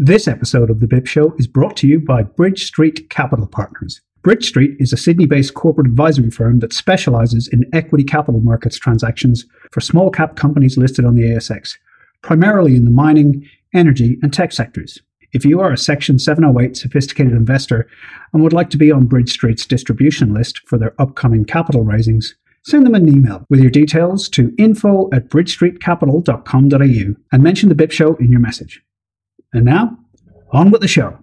This episode of The BIP Show is brought to you by Bridge Street Capital Partners. Bridge Street is a Sydney based corporate advisory firm that specializes in equity capital markets transactions for small cap companies listed on the ASX, primarily in the mining, energy, and tech sectors. If you are a Section 708 sophisticated investor and would like to be on Bridge Street's distribution list for their upcoming capital raisings, send them an email with your details to info at bridgestreetcapital.com.au and mention the BIP Show in your message. And now, on with the show.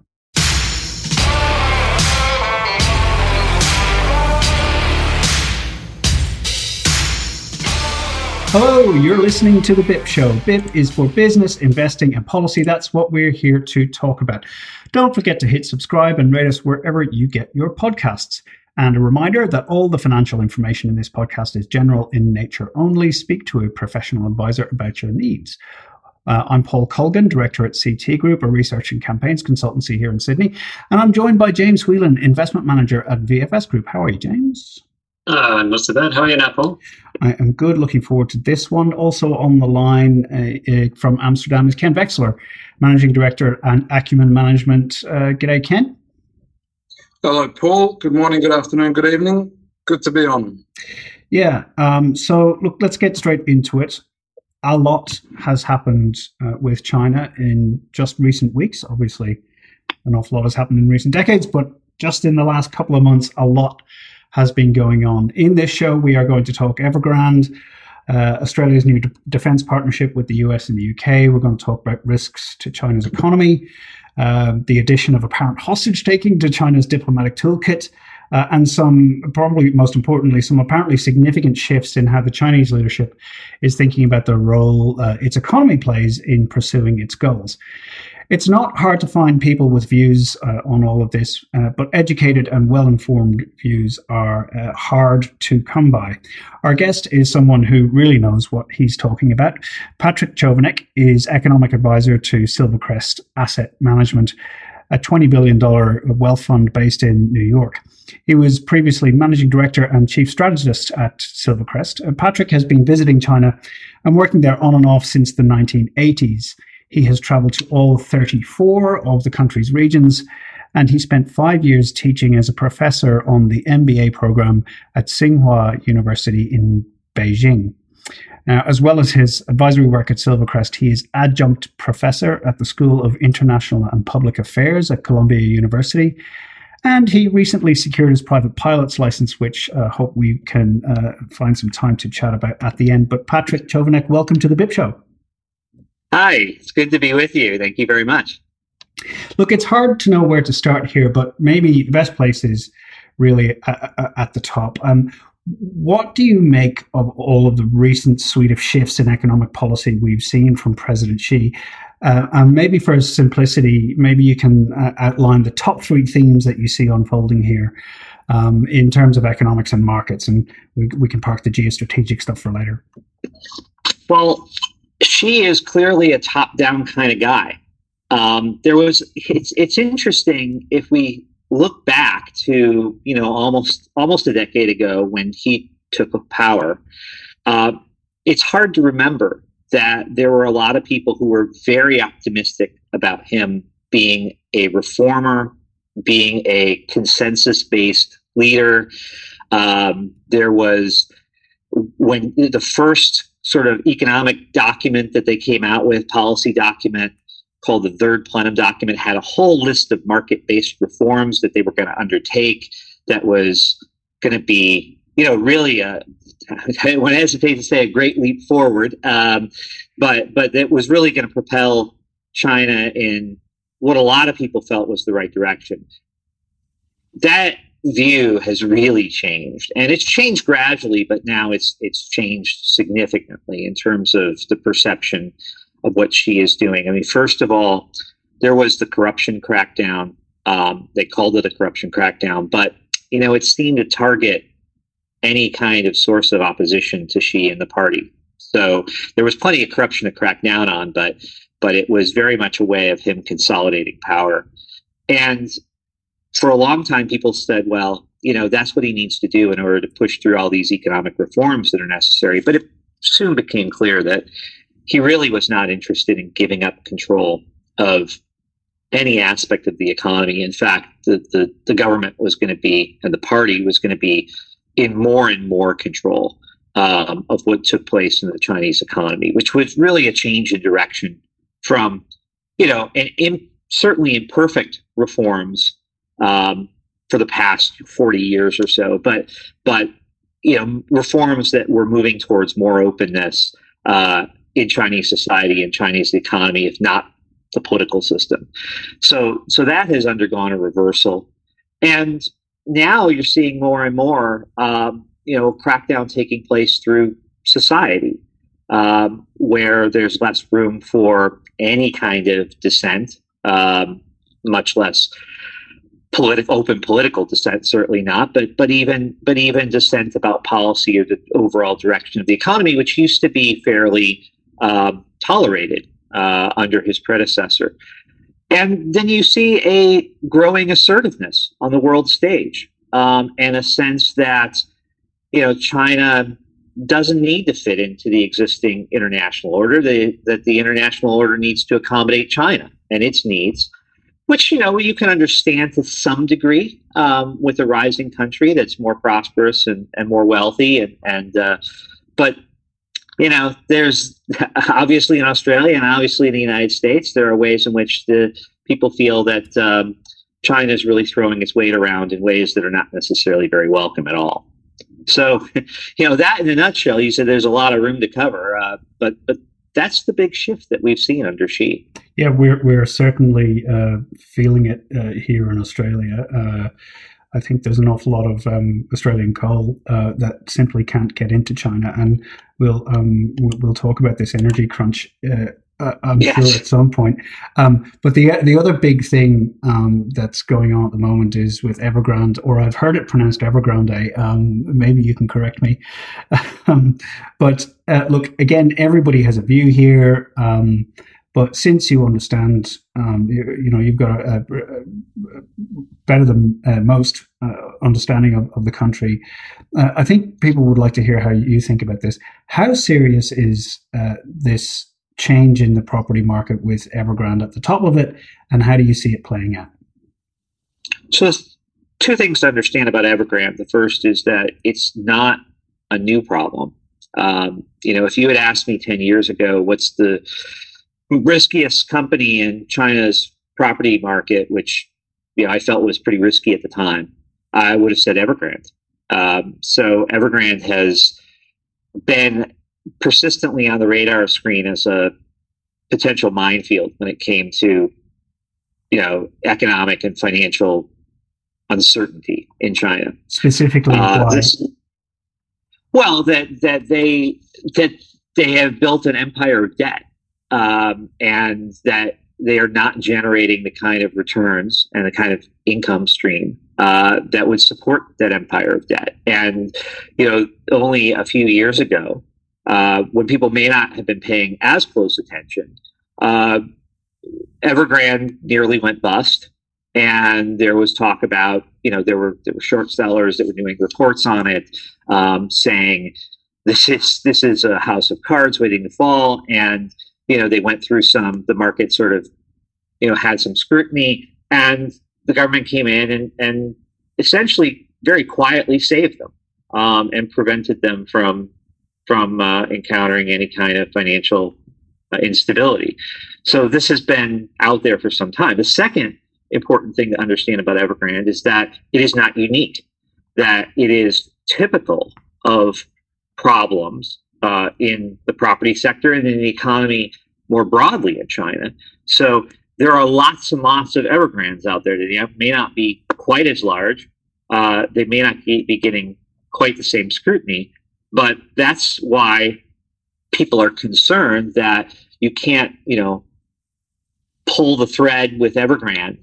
Hello, you're listening to the BIP Show. BIP is for business, investing, and policy. That's what we're here to talk about. Don't forget to hit subscribe and rate us wherever you get your podcasts. And a reminder that all the financial information in this podcast is general in nature only. Speak to a professional advisor about your needs. Uh, I'm Paul Colgan, director at CT Group, a research and campaigns consultancy here in Sydney. And I'm joined by James Whelan, investment manager at VFS Group. How are you, James? Uh, not so bad. How are you now, Paul? I am good. Looking forward to this one. Also on the line uh, uh, from Amsterdam is Ken Vexler, managing director and Acumen Management. Uh, g'day, Ken. Hello, Paul. Good morning, good afternoon, good evening. Good to be on. Yeah. Um, so, look, let's get straight into it. A lot has happened uh, with China in just recent weeks. Obviously, an awful lot has happened in recent decades, but just in the last couple of months, a lot has been going on. In this show, we are going to talk Evergrande, uh, Australia's new de- defense partnership with the US and the UK. We're going to talk about risks to China's economy, uh, the addition of apparent hostage taking to China's diplomatic toolkit, uh, and some, probably most importantly, some apparently significant shifts in how the Chinese leadership is thinking about the role uh, its economy plays in pursuing its goals. It's not hard to find people with views uh, on all of this, uh, but educated and well informed views are uh, hard to come by. Our guest is someone who really knows what he's talking about. Patrick Chovanec is economic advisor to Silvercrest Asset Management, a $20 billion wealth fund based in New York. He was previously managing director and chief strategist at Silvercrest. Patrick has been visiting China and working there on and off since the 1980s. He has traveled to all 34 of the country's regions, and he spent five years teaching as a professor on the MBA program at Tsinghua University in Beijing. Now, as well as his advisory work at Silvercrest, he is adjunct professor at the School of International and Public Affairs at Columbia University. And he recently secured his private pilot's license, which I uh, hope we can uh, find some time to chat about at the end. But Patrick Chovanec, welcome to the BIP Show. Hi, it's good to be with you. Thank you very much. Look, it's hard to know where to start here, but maybe the best place is really at, at the top. Um, what do you make of all of the recent suite of shifts in economic policy we've seen from President Xi? Uh, and maybe for simplicity, maybe you can uh, outline the top three themes that you see unfolding here um, in terms of economics and markets, and we, we can park the geostrategic stuff for later. Well, Xi is clearly a top-down kind of guy. Um, there was it's it's interesting if we look back to you know almost almost a decade ago when he took power. Uh, it's hard to remember that there were a lot of people who were very optimistic about him being a reformer, being a consensus-based leader. Um, there was when the first sort of economic document that they came out with, policy document called the third plenum document, had a whole list of market based reforms that they were going to undertake that was going to be, you know, really a, I would hesitate to say a great leap forward, um, but but it was really going to propel China in what a lot of people felt was the right direction. That view has really changed and it's changed gradually but now it's it's changed significantly in terms of the perception of what Xi is doing. I mean, first of all, there was the corruption crackdown. Um, they called it a corruption crackdown, but you know, it seemed to target any kind of source of opposition to Xi and the party. So there was plenty of corruption to crack down on, but but it was very much a way of him consolidating power. And for a long time, people said, well, you know, that's what he needs to do in order to push through all these economic reforms that are necessary. But it soon became clear that he really was not interested in giving up control of any aspect of the economy. In fact, the, the, the government was going to be, and the party was going to be in more and more control um, of what took place in the Chinese economy, which was really a change in direction from, you know, and in, certainly imperfect reforms um, for the past 40 years or so, but, but, you know, reforms that were moving towards more openness uh, in Chinese society and Chinese economy, if not the political system. So, so that has undergone a reversal. And now you're seeing more and more, um, you know, crackdown taking place through society, um, where there's less room for any kind of dissent, um, much less political, open political dissent. Certainly not, but but even but even dissent about policy or the overall direction of the economy, which used to be fairly um, tolerated uh, under his predecessor. And then you see a growing assertiveness on the world stage um, and a sense that, you know, China doesn't need to fit into the existing international order, the, that the international order needs to accommodate China and its needs, which, you know, you can understand to some degree um, with a rising country that's more prosperous and, and more wealthy. And, and uh, but, you know, there's obviously in Australia and obviously in the United States, there are ways in which the people feel that um, China is really throwing its weight around in ways that are not necessarily very welcome at all. So, you know, that in a nutshell, you said there's a lot of room to cover, uh, but but that's the big shift that we've seen under Xi. Yeah, we're we're certainly uh, feeling it uh, here in Australia. I think there's an awful lot of um, Australian coal uh, that simply can't get into China, and we'll um, we'll talk about this energy crunch uh, uh, I'm yes. sure at some point. Um, but the the other big thing um, that's going on at the moment is with Evergrande, or I've heard it pronounced Evergrande. Um, maybe you can correct me. Um, but uh, look, again, everybody has a view here. But since you understand, um, you, you, know, you've got a, a, a better than uh, most uh, understanding of, of, the country. Uh, I think people would like to hear how you think about this. How serious is uh, this change in the property market with Evergrande at the top of it, and how do you see it playing out? So, there's two things to understand about Evergrande. The first is that it's not a new problem. Um, you know, if you had asked me 10 years ago, what's the riskiest company in China's property market, which you know, I felt was pretty risky at the time, I would have said Evergrande. Um, so Evergrande has been persistently on the radar screen as a potential minefield when it came to you know economic and financial uncertainty in China. Specifically, uh, this, well, that that they that they have built an empire of debt, um, and that they are not generating the kind of returns and the kind of income stream uh, that would support that empire of debt. And you know, only a few years ago, uh, when people may not have been paying as close attention. Uh, Evergrande nearly went bust, and there was talk about you know there were there were short sellers that were doing reports on it, um, saying this is this is a house of cards waiting to fall, and you know they went through some the market sort of you know had some scrutiny, and the government came in and and essentially very quietly saved them um, and prevented them from from uh, encountering any kind of financial uh, instability. So this has been out there for some time. The second important thing to understand about Evergrande is that it is not unique, that it is typical of problems uh, in the property sector and in the economy more broadly in China. So there are lots and lots of Evergrandes out there that may not be quite as large. Uh, they may not be getting quite the same scrutiny, but that's why people are concerned that you can't, you know, pull the thread with Evergrande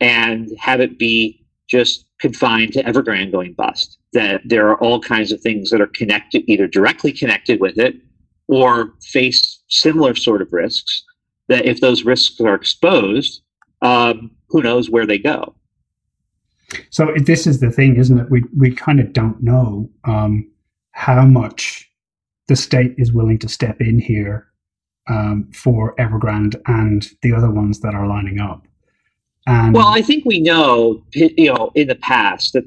and have it be just confined to Evergrande going bust. That there are all kinds of things that are connected, either directly connected with it or face similar sort of risks. That if those risks are exposed, um, who knows where they go. So this is the thing, isn't it? We we kind of don't know um, how much the state is willing to step in here um, for Evergrande and the other ones that are lining up. And well, I think we know, you know, in the past that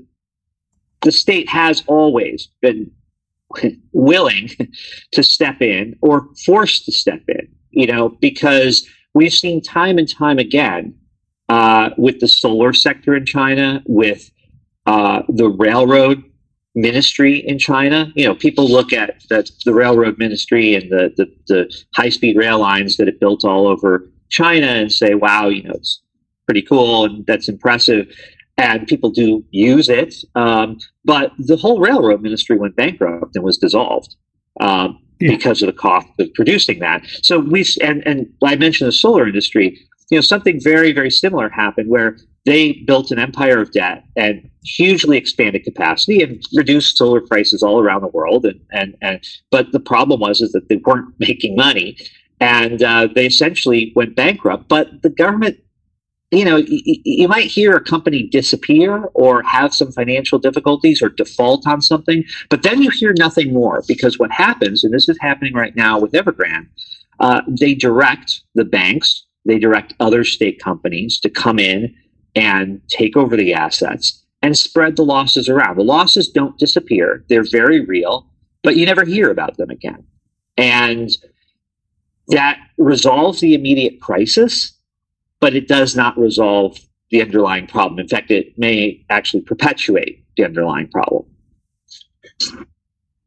the state has always been willing to step in or forced to step in, you know, because we've seen time and time again uh, with the solar sector in China, with uh, the railroad ministry in China. You know, people look at the, the railroad ministry and the, the, the high speed rail lines that it built all over China and say, wow, you know, it's pretty cool and that's impressive. And people do use it. Um, but the whole railroad ministry went bankrupt and was dissolved. Um, yeah. Because of the cost of producing that, so we and and I mentioned the solar industry you know, something very, very similar happened where they built an empire of debt and hugely expanded capacity and reduced solar prices all around the world. And, and, and but the problem was is that they weren't making money, and uh, they essentially went bankrupt. But the government, you know, y- you might hear a company disappear or have some financial difficulties or default on something, but then you hear nothing more because what happens, and this is happening right now with Evergrande, uh, they direct the banks they direct other state companies to come in and take over the assets and spread the losses around. The losses don't disappear, they're very real, but you never hear about them again. And that resolves the immediate crisis, but it does not resolve the underlying problem. In fact, it may actually perpetuate the underlying problem.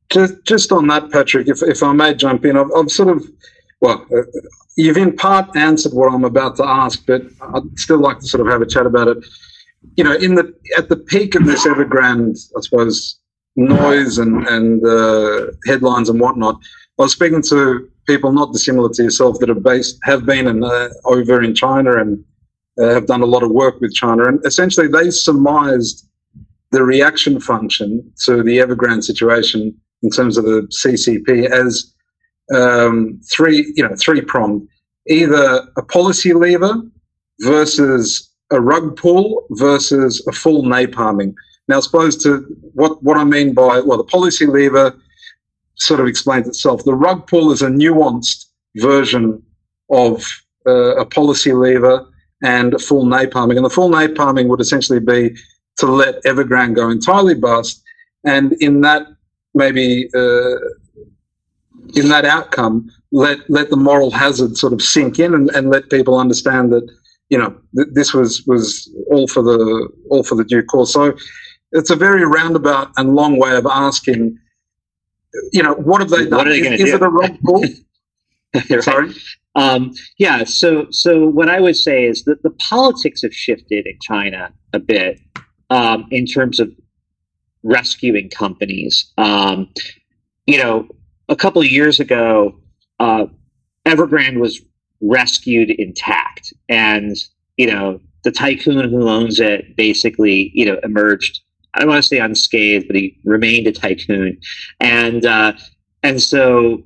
Just, just on that, Patrick, if, if I may jump in, I've, I've sort of, well, uh, you've in part answered what I'm about to ask, but I'd still like to sort of have a chat about it. You know, in the at the peak of this Evergrande, I suppose, noise and and uh, headlines and whatnot, I was speaking to people not dissimilar to yourself that have based have been in, uh, over in China and uh, have done a lot of work with China, and essentially they surmised the reaction function to the Evergrande situation in terms of the CCP as um, three, you know, three pronged. Either a policy lever versus a rug pull versus a full napalming. Now, as opposed to what, what I mean by, well, the policy lever sort of explains itself. The rug pull is a nuanced version of uh, a policy lever and a full napalming. And the full napalming would essentially be to let Evergrande go entirely bust. And in that, maybe uh, in that outcome, let let the moral hazard sort of sink in and, and let people understand that you know th- this was was all for the all for the due course. So it's a very roundabout and long way of asking. You know, what have they done? What are they is, is it a wrong call? right. Sorry. Um, yeah. So so what I would say is that the politics have shifted in China a bit um, in terms of rescuing companies. Um, you know, a couple of years ago, uh, Evergrande was rescued intact, and you know the tycoon who owns it basically you know emerged. I don't want to say unscathed, but he remained a tycoon, and uh, and so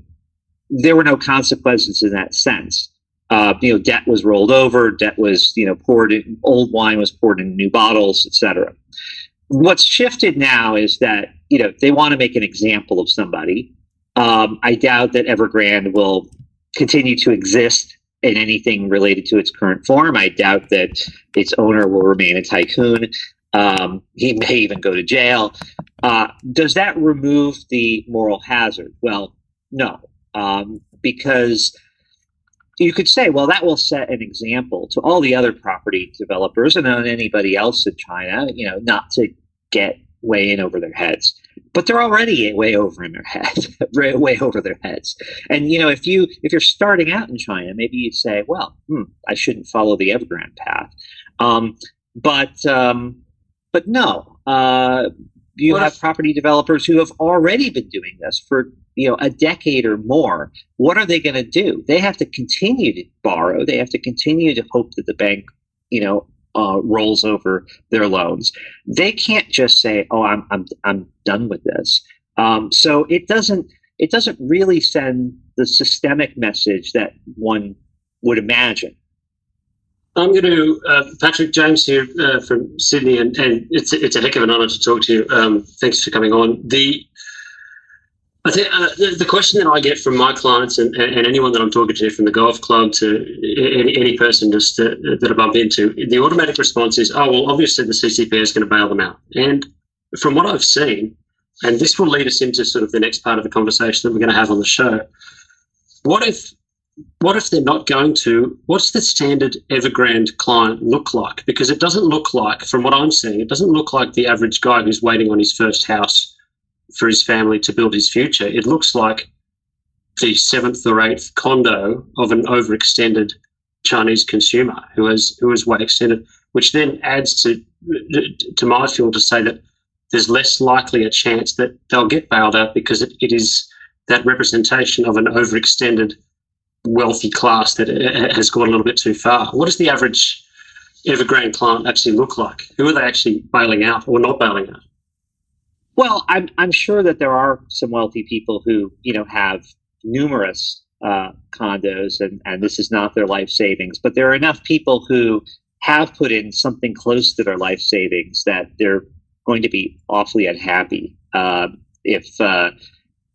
there were no consequences in that sense. Uh, you know, debt was rolled over, debt was you know poured in, old wine was poured in new bottles, etc. What's shifted now is that you know they want to make an example of somebody, um, I doubt that Evergrande will continue to exist in anything related to its current form. I doubt that its owner will remain a tycoon. Um, he may even go to jail. Uh, does that remove the moral hazard? Well, no, um, because you could say, well, that will set an example to all the other property developers and on anybody else in China, you know, not to get way in over their heads but they're already way over in their heads, way over their heads. And you know, if you if you're starting out in China, maybe you'd say, well, hmm, I shouldn't follow the Evergrande path. Um, but um, but no, uh, you have property developers who have already been doing this for you know a decade or more. What are they going to do? They have to continue to borrow. They have to continue to hope that the bank you know uh, rolls over their loans. They can't just say oh i'm i'm, I'm done with this. Um, so it doesn't it doesn't really send the systemic message that one would imagine I'm going to uh, Patrick James here uh, from Sydney, and, and it's it's a heck of an honour to talk to you. Um, thanks for coming on. The I think uh, the, the, question that I get from my clients and, and, anyone that I'm talking to, from the golf club to any, any person just to, that I bump into, the automatic response is, "Oh well, obviously the CCP is going to bail them out." And from what I've seen, and this will lead us into sort of the next part of the conversation that we're going to have on the show. What if what if they're not going to? What's the standard Evergrande client look like? Because it doesn't look like, from what I'm seeing, it doesn't look like the average guy who's waiting on his first house for his family to build his future. It looks like the seventh or eighth condo of an overextended Chinese consumer who has who is way extended, which then adds to to my feel to say that there's less likely a chance that they'll get bailed out because it, it is that representation of an overextended wealthy class that has gone a little bit too far. What does the average Evergrande client actually look like? Who are they actually bailing out or not bailing out? Well, I'm I'm sure that there are some wealthy people who you know have numerous uh, condos, and and this is not their life savings, but there are enough people who have put in something close to their life savings that they're going to be awfully unhappy uh, if uh,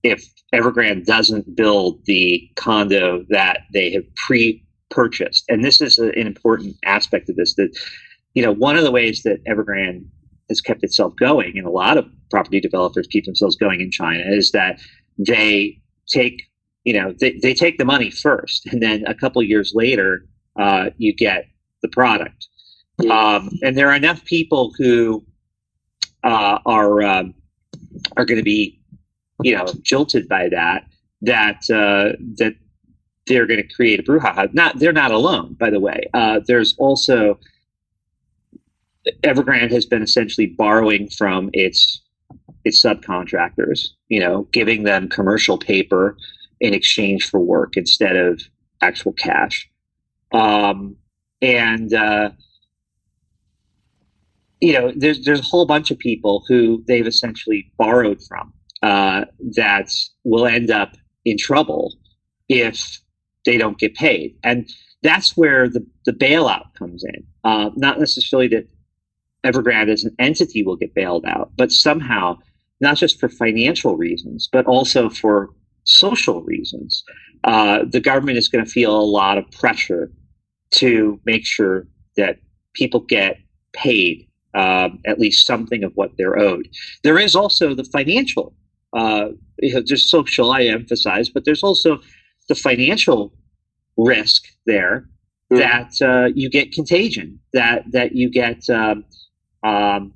if Evergrande doesn't build the condo that they have pre-purchased. And this is an important aspect of this that, you know, one of the ways that Evergrande has kept itself going and a lot of property developers keep themselves going in China is that they take, you know, they, they take the money first and then a couple years later, uh, you get the product. Um, and there are enough people who uh, are um, are going to be you know, jilted by that, that uh, that they're going to create a brouhaha. Not they're not alone, by the way. Uh, there's also Evergrande has been essentially borrowing from its its subcontractors, you know, giving them commercial paper in exchange for work instead of actual cash. Um, and uh, you know, there's there's a whole bunch of people who they've essentially borrowed from uh, that will end up in trouble if they don't get paid. And that's where the, the bailout comes in. Uh, not necessarily that Evergrande as an entity will get bailed out, but somehow, not just for financial reasons, but also for social reasons, uh, the government is going to feel a lot of pressure to make sure that people get paid um, at least something of what they're owed. There is also the financial uh, you know, there's social, I emphasize, but there's also the financial risk there mm. that uh, you get contagion, that that you get um, um,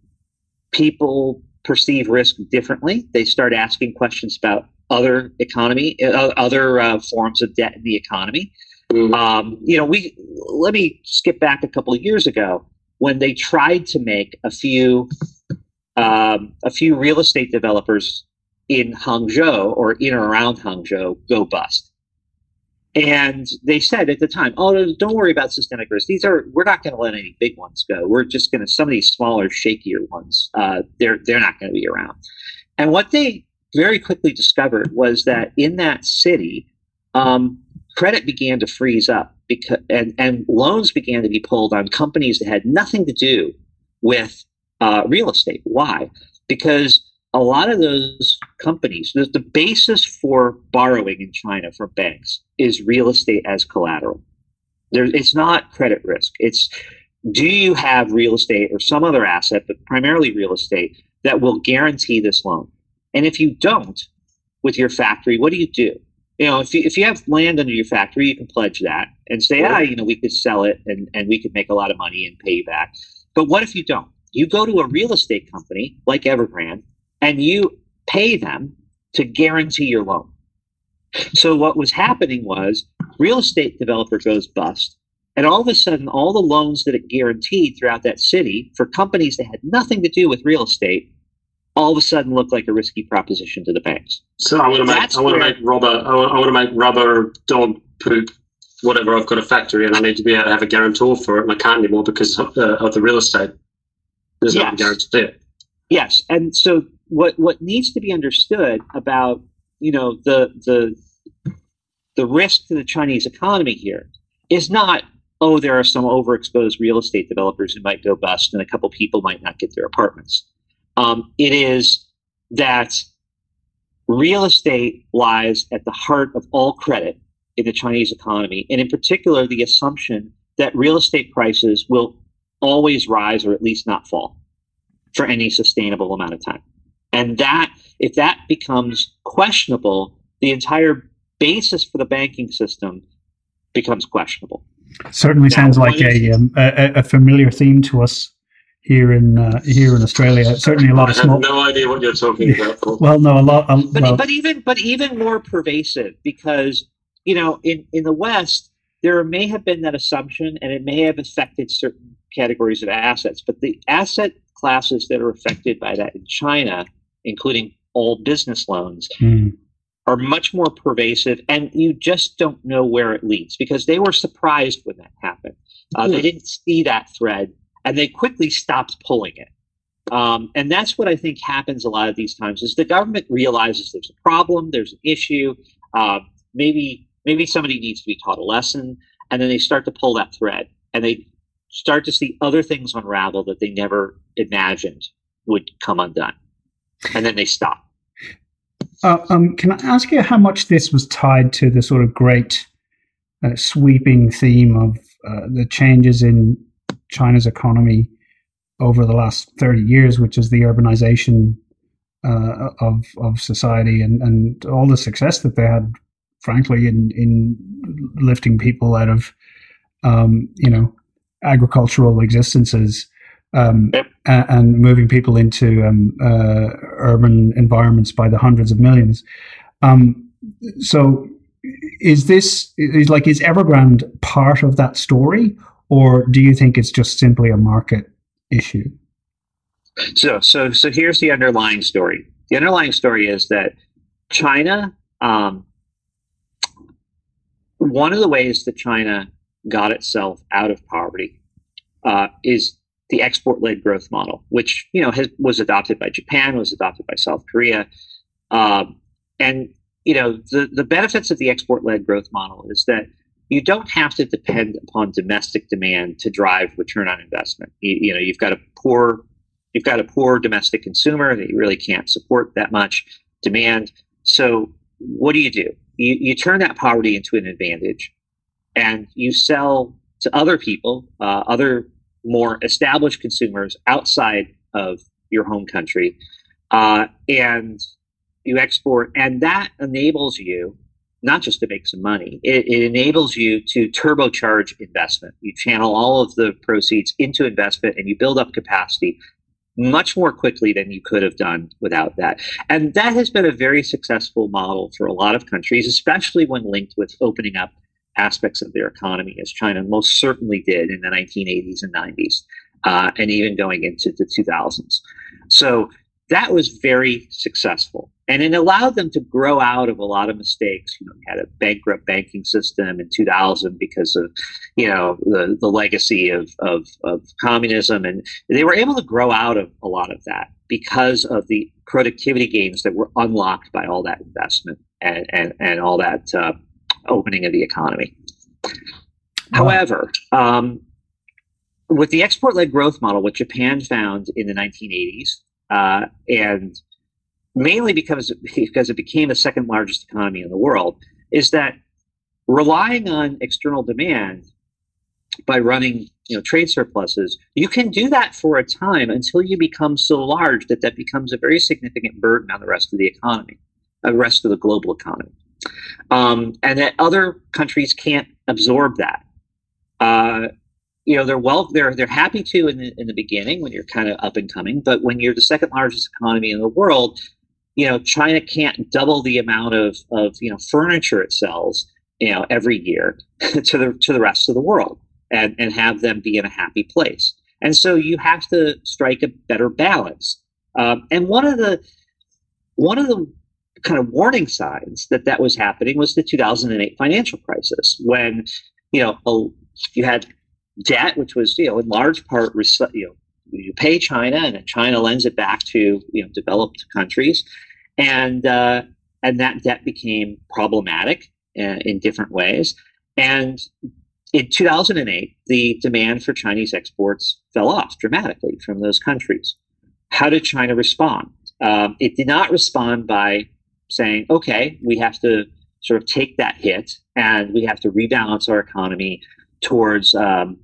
people perceive risk differently. They start asking questions about other economy, uh, other uh, forms of debt in the economy. Mm. Um, you know, we let me skip back a couple of years ago when they tried to make a few um, a few real estate developers in Hangzhou or in or around Hangzhou go bust. And they said at the time, "Oh, don't worry about systemic risk. These are we're not going to let any big ones go. We're just going to some of these smaller, shakier ones. Uh, they're they're not going to be around." And what they very quickly discovered was that in that city, um, credit began to freeze up because and, and loans began to be pulled on companies that had nothing to do with uh, real estate. Why? Because a lot of those companies, the, the basis for borrowing in China from banks is real estate as collateral. There, it's not credit risk. It's do you have real estate or some other asset, but primarily real estate, that will guarantee this loan? And if you don't, with your factory, what do you do? You know, if you, if you have land under your factory, you can pledge that and say, ah, you know, we could sell it and, and we could make a lot of money and pay you back. But what if you don't? You go to a real estate company like Evergrande and you pay them to guarantee your loan. So what was happening was real estate developer goes bust. And all of a sudden, all the loans that it guaranteed throughout that city for companies that had nothing to do with real estate all of a sudden look like a risky proposition to the banks. So I want to make I want to make rubber I want, I want to make rubber dog poop whatever I've got a factory and I need to be able to have a guarantor for it and I can't anymore because of, uh, of the real estate. There's no Yes. guarantee. it. Yes, and so what what needs to be understood about you know the the the risk to the Chinese economy here is not oh there are some overexposed real estate developers who might go bust and a couple people might not get their apartments. Um, it is that real estate lies at the heart of all credit in the Chinese economy, and in particular the assumption that real estate prices will always rise or at least not fall for any sustainable amount of time. And that, if that becomes questionable, the entire basis for the banking system becomes questionable. Certainly Now, sounds like a, um, a a familiar theme to us here in uh, here in Australia. Certainly a lot I of have small. no idea what you're talking about. Paul. Well, no, a lot. A, But, well, but even but even more pervasive because you know in, in the West there may have been that assumption and it may have affected certain categories of assets, but the asset classes that are affected by that in China, including all business loans, Hmm. are much more pervasive, and you just don't know where it leads because they were surprised when that happened. Uh, They didn't see that thread, and they quickly stopped pulling it. Um, and that's what I think happens a lot of these times: is the government realizes there's a problem, there's an issue, uh, maybe maybe somebody needs to be taught a lesson, and then they start to pull that thread, and they start to see other things unravel that they never imagined would come undone, and then they stop. Uh, um, can I ask you how much this was tied to the sort of great uh, sweeping theme of uh, the changes in China's economy over the last 30 years, which is the urbanization uh, of, of society and, and all the success that they had, frankly, in, in lifting people out of, um, you know, agricultural existences um, Yep. a- and moving people into um, uh, urban environments by the hundreds of millions. Um, so, is this is like is Evergrande part of that story, or do you think it's just simply a market issue? So, so, so here's the underlying story. The underlying story is that China, um, one of the ways that China got itself out of poverty uh, is the export-led growth model, which you know has, was adopted by Japan, was adopted by South Korea, um, and you know the the benefits of the export-led growth model is that you don't have to depend upon domestic demand to drive return on investment. You, you know, you've got a poor you've got a poor domestic consumer that you really can't support that much demand. So what do you do? You, you turn that poverty into an advantage and you sell to other people, uh, other more established consumers outside of your home country, uh, and you export, and that enables you not just to make some money, it, it enables you to turbocharge investment. You channel all of the proceeds into investment and you build up capacity much more quickly than you could have done without that. And that has been a very successful model for a lot of countries, especially when linked with opening up aspects of their economy, as China most certainly did in the 1980s and 90s, uh, and even going into the 2000s. So that was very successful. And it allowed them to grow out of a lot of mistakes. You know, we had a bankrupt banking system in 2000 because of, you know, the, the legacy of, of, of communism. And they were able to grow out of a lot of that because of the productivity gains that were unlocked by all that investment and, and, and all that uh, opening of the economy. However, um, with the export led growth model, what Japan found in the 1980s, uh, and mainly because, because it became the second largest economy in the world, is that relying on external demand by running you know trade surpluses you can do that for a time until you become so large that that becomes a very significant burden on the rest of the economy the rest of the global economy um, and that other countries can't absorb that. Uh, you know they're well they're they're happy to in the, in the beginning when you're kind of up and coming but when you're the second largest economy in the world you know china can't double the amount of of you know furniture it sells you know every year to the to the rest of the world and and have them be in a happy place. And so you have to strike a better balance. Um, and one of the one of the kind of warning signs that that was happening was the 2008 financial crisis, when you know a, you had debt, which was you know in large part you know you pay China and then China lends it back to you know developed countries, and uh, and that debt became problematic uh, in different ways. And in 2008, the demand for Chinese exports fell off dramatically from those countries. How did China respond? Um, it did not respond by saying, okay, we have to sort of take that hit and we have to rebalance our economy towards um,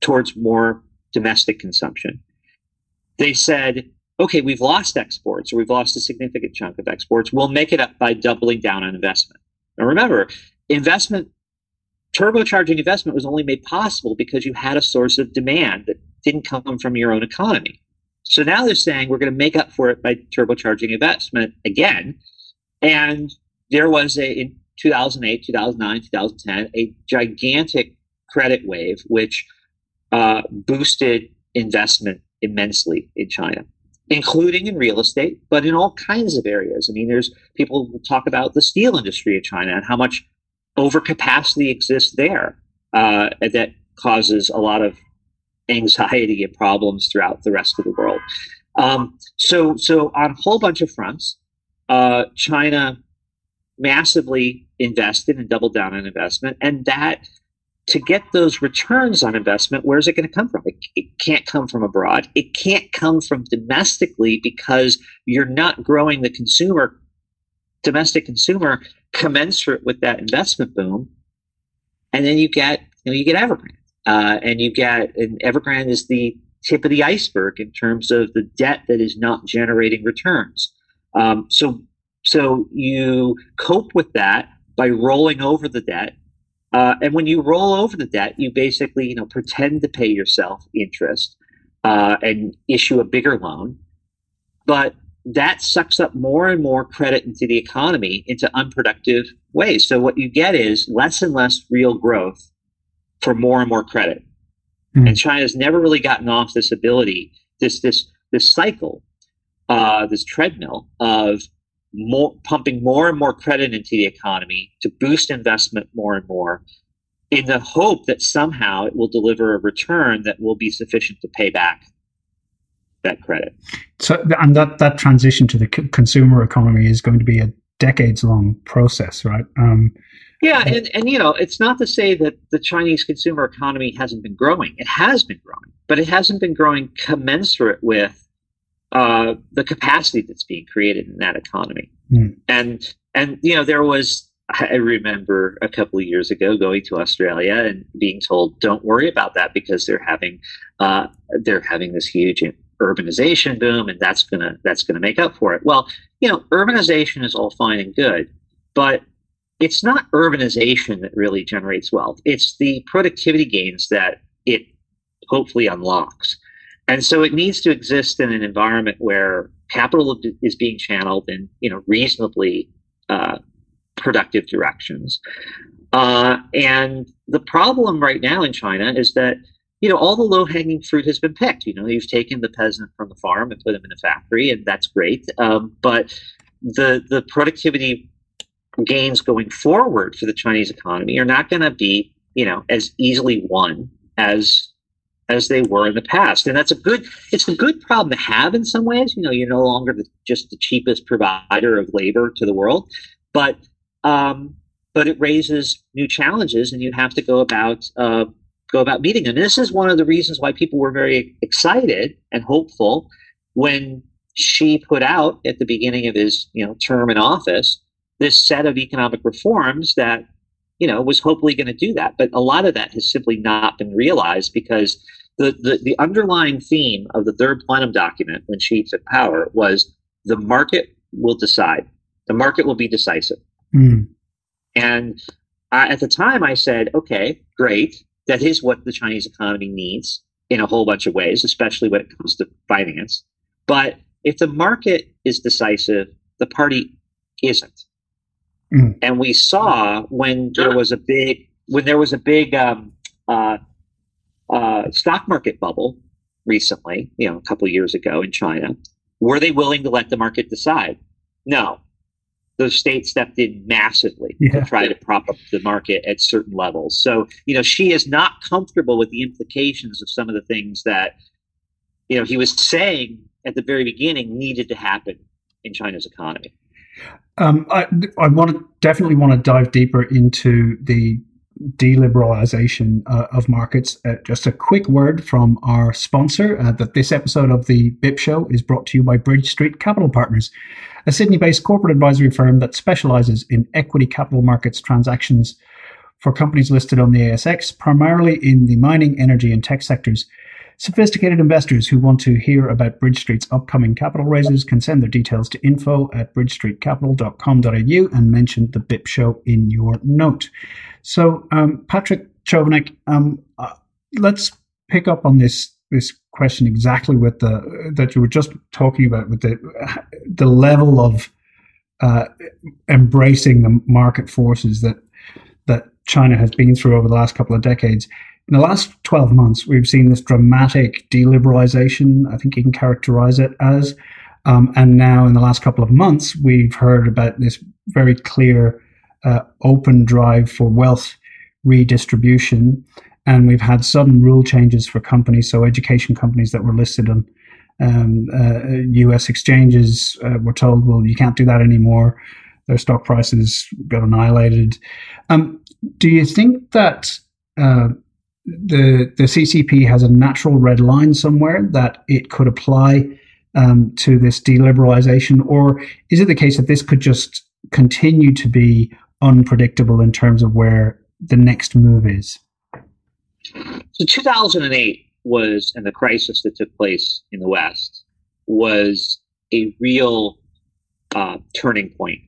towards more domestic consumption. They said, okay, we've lost exports or we've lost a significant chunk of exports. We'll make it up by doubling down on investment. Now remember, investment, turbocharging investment was only made possible because you had a source of demand that didn't come from your own economy. So now they're saying we're going to make up for it by turbocharging investment again. And there was a, in 2008, 2009, 2010, a gigantic credit wave, which uh, boosted investment immensely in China, including in real estate, but in all kinds of areas. I mean, there's people talk about the steel industry in China and how much overcapacity exists there uh, that causes a lot of anxiety and problems throughout the rest of the world. Um, so, so on a whole bunch of fronts, uh, China massively invested and doubled down on investment, and that to get those returns on investment, where's it going to come from? It, it, can't come from abroad. It can't come from domestically because you're not growing the consumer, domestic consumer, commensurate with that investment boom. And then you get, you know, you get Evergrande. Uh, and you get, and Evergrande is the tip of the iceberg in terms of the debt that is not generating returns. Um, so, so you cope with that by rolling over the debt. Uh, and when you roll over the debt, you basically, you know, pretend to pay yourself interest uh, and issue a bigger loan. But that sucks up more and more credit into the economy into unproductive ways. So what you get is less and less real growth for more and more credit. Mm-hmm. And China's never really gotten off this ability, this this this cycle, uh, this treadmill of more, pumping more and more credit into the economy to boost investment more and more, in the hope that somehow it will deliver a return that will be sufficient to pay back that credit. So, and that that transition to the c- consumer economy is going to be a decades long process, right? Um, yeah, and, and you know, it's not to say that the Chinese consumer economy hasn't been growing. It has been growing, but it hasn't been growing commensurate with uh, the capacity that's being created in that economy. Mm. And and you know, there was I remember a couple of years ago going to Australia and being told, "Don't worry about that because they're having uh, they're having this huge urbanization boom, and that's gonna that's gonna make up for it." Well, you know, urbanization is all fine and good, but it's not urbanization that really generates wealth. It's the productivity gains that it hopefully unlocks. And so it needs to exist in an environment where capital is being channeled in you know reasonably uh, productive directions. Uh, and the problem right now in China is that you know all the low hanging fruit has been picked. You know you've taken the peasant from the farm and put him in a factory, and that's great. Um, but the the productivity gains going forward for the Chinese economy are not going to be, you know, as easily won as as they were in the past. And that's a good it's a good problem to have in some ways. You know, you're no longer the, just the cheapest provider of labor to the world, but um, but it raises new challenges, and you have to go about uh, go about meeting them. And this is one of the reasons why people were very excited and hopeful when Xi put out at the beginning of his you know term in office this set of economic reforms that you know was hopefully going to do that but a lot of that has simply not been realized because the, the, the underlying theme of the third plenum document when Xi took power was the market will decide. The market will be decisive. Mm. and I, at the time i said okay great that is what the chinese economy needs in a whole bunch of ways especially when it comes to finance. But if the market is decisive the party isn't. Mm. And we saw when there was a big when there was a big um, uh, uh, stock market bubble recently, you know, a couple years ago in China, Were they willing to let the market decide? No. Those states stepped in massively Yeah. to try to prop up the market at certain levels. So, you know, Xi is not comfortable with the implications of some of the things that, you know, he was saying at the very beginning needed to happen in China's economy. Um, I, I want to definitely want to dive deeper into the deliberalization uh, of markets. Uh, just a quick word from our sponsor uh, that this episode of the BIP Show is brought to you by Bridge Street Capital Partners, a Sydney based corporate advisory firm that specializes in equity capital markets transactions for companies listed on the ASX, primarily in the mining, energy, and tech sectors. Sophisticated investors who want to hear about Bridge Street's upcoming capital raises can send their details to info at bridgestreetcapital.com.au and mention the BIP show in your note. So, um, Patrick Chovanec, um, uh, let's pick up on this this question exactly with the that you were just talking about with the the level of uh, embracing the market forces that that China has been through over the last couple of decades. In the last 12 months, we've seen this dramatic deliberalization, I think you can characterize it as. Um, and now, in the last couple of months, we've heard about this very clear uh, open drive for wealth redistribution. And we've had sudden rule changes for companies. So, education companies that were listed on um, uh, US exchanges uh, were told, well, you can't do that anymore. Their stock prices got annihilated. Um, do you think that uh, the the CCP has a natural red line somewhere that it could apply um, to this deliberalization, or is it the case that this could just continue to be unpredictable in terms of where the next move is? So 2008 was, and the crisis that took place in the West was a real uh, turning point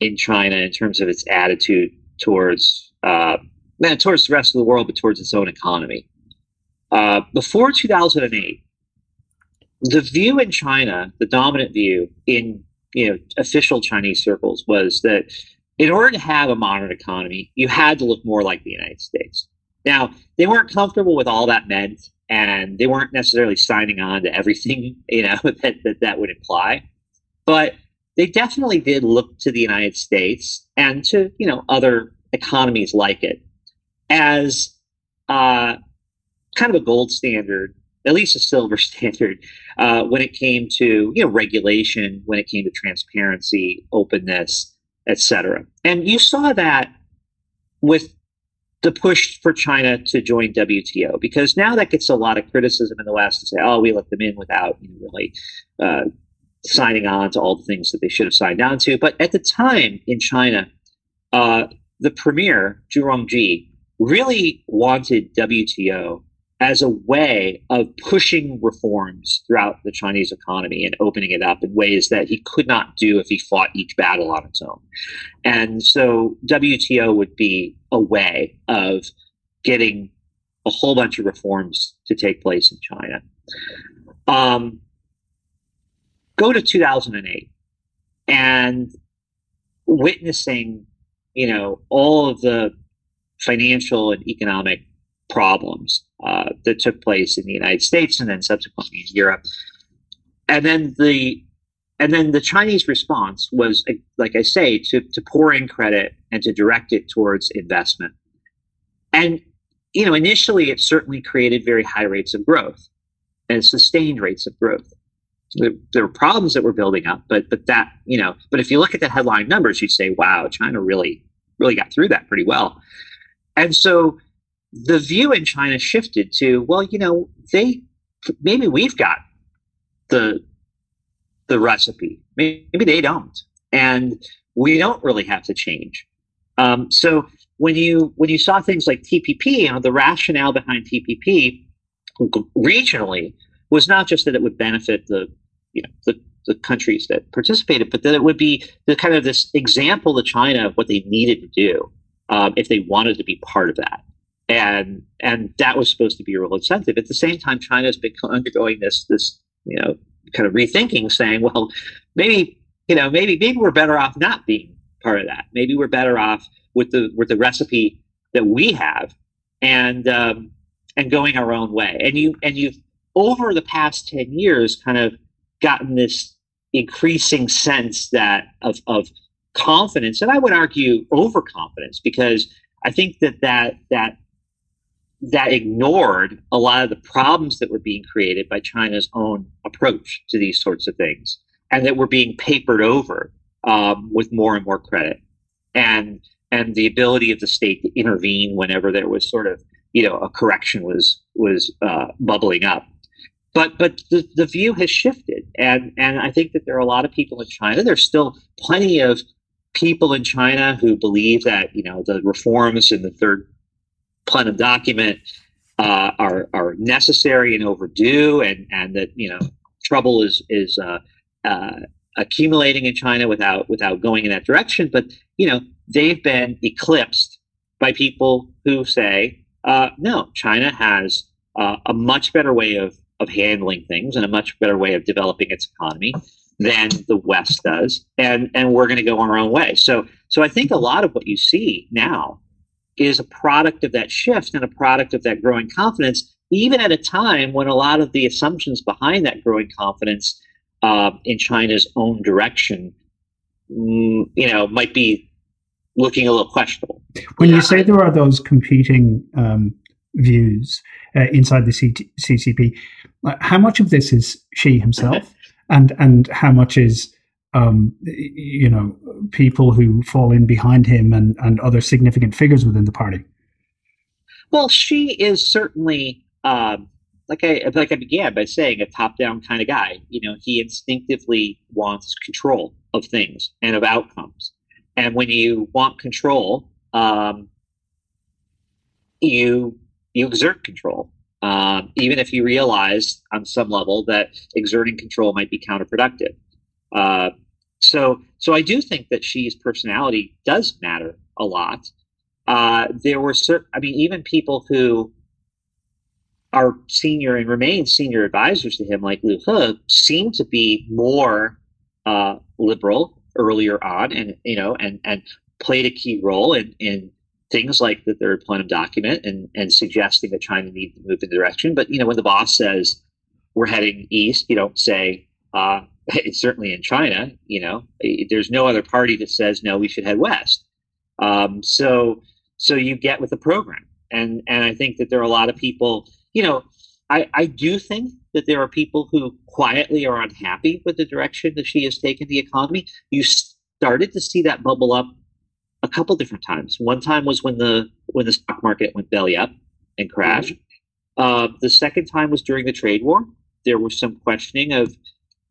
in China in terms of its attitude towards uh, not towards the rest of the world, but towards its own economy. Uh, before 2008, the view in China, the dominant view in you know official Chinese circles, was that in order to have a modern economy, you had to look more like the United States. Now, they weren't comfortable with all that meant, and they weren't necessarily signing on to everything you know that that, that would imply, but they definitely did look to the United States and to you know other economies like it as uh, kind of a gold standard, at least a silver standard, uh, when it came to you know regulation, when it came to transparency, openness, etc. And you saw that with the push for China to join WTO, because now that gets a lot of criticism in the West to say, "Oh, we let them in without you know, really." Uh, signing on to all the things that they should have signed on to. But at the time in China, uh, the premier, Zhu Rongji, really wanted WTO as a way of pushing reforms throughout the Chinese economy and opening it up in ways that he could not do if he fought each battle on its own. And so WTO would be a way of getting a whole bunch of reforms to take place in China. Um, go to 2008 and witnessing, you know, all of the financial and economic problems uh, that took place in the United States and then subsequently in Europe. And then the and then the Chinese response was, like I say, to, to pour in credit and to direct it towards investment. And you know, initially, it certainly created very high rates of growth and sustained rates of growth. There, were problems that were building up, but but that you know, but if you look at the headline numbers, you'd say, "Wow, China really really got through that pretty well." And so the view in China shifted to, well, you know, they maybe we've got the the recipe, maybe they don't, and we don't really have to change. Um, so when you when you saw things like TPP, you know, the rationale behind TPP regionally was not just that it would benefit the you know the, the countries that participated, but that it would be the kind of this example to China of what they needed to do um, if they wanted to be part of that. And and that was supposed to be a real incentive. At the same time, China's been undergoing this this you know kind of rethinking, saying, well, maybe you know maybe maybe we're better off not being part of that. Maybe we're better off with the with the recipe that we have and um, and going our own way. And you and you've over the past ten years kind of gotten this increasing sense that of, of confidence, and I would argue overconfidence, because I think that that that that ignored a lot of the problems that were being created by China's own approach to these sorts of things, and that were being papered over um, with more and more credit, and and the ability of the state to intervene whenever there was sort of you know a correction was was uh, bubbling up. But but the, the view has shifted, and and I think that there are a lot of people in China. There's still plenty of people in China who believe that you know the reforms in the third plenum document uh, are are necessary and overdue, and and that you know trouble is is uh, uh, accumulating in China without without going in that direction. But you know they've been eclipsed by people who say uh, no, China has uh, a much better way of of handling things and a much better way of developing its economy than the West does, and and we're going to go our own way. So so I think a lot of what you see now is a product of that shift and a product of that growing confidence, even at a time when a lot of the assumptions behind that growing confidence uh, in China's own direction, mm, you know, might be looking a little questionable. When you say there are those competing um, views uh, inside the C- CCP, how much of this is Xi himself, and and how much is um, you know people who fall in behind him and and other significant figures within the party? Well, Xi is certainly. Um, like I like I began by saying, a top-down kind of guy. You know, he instinctively wants control of things and of outcomes. And when you want control, um, you you exert control, um, even if you realize on some level that exerting control might be counterproductive. Uh, so, so I do think that Xi's personality does matter a lot. Uh, there were certain, I mean, even people who are senior and remain senior advisors to him, like Liu He, seem to be more uh, liberal earlier on, and you know, and and played a key role in in things like the third plenum document and and suggesting that China needs to move in the direction. But you know, when the boss says we're heading east, you don't say uh, it's certainly in China. You know, there's no other party that says no, we should head west. Um, so so you get with the program, and and I think that there are a lot of people. You know, I I do think that there are people who quietly are unhappy with the direction that Xi has taken the economy. You started to see that bubble up a couple different times. One time was when the when the stock market went belly up and crashed. Mm-hmm. Uh, the second time was during the trade war. There was some questioning of,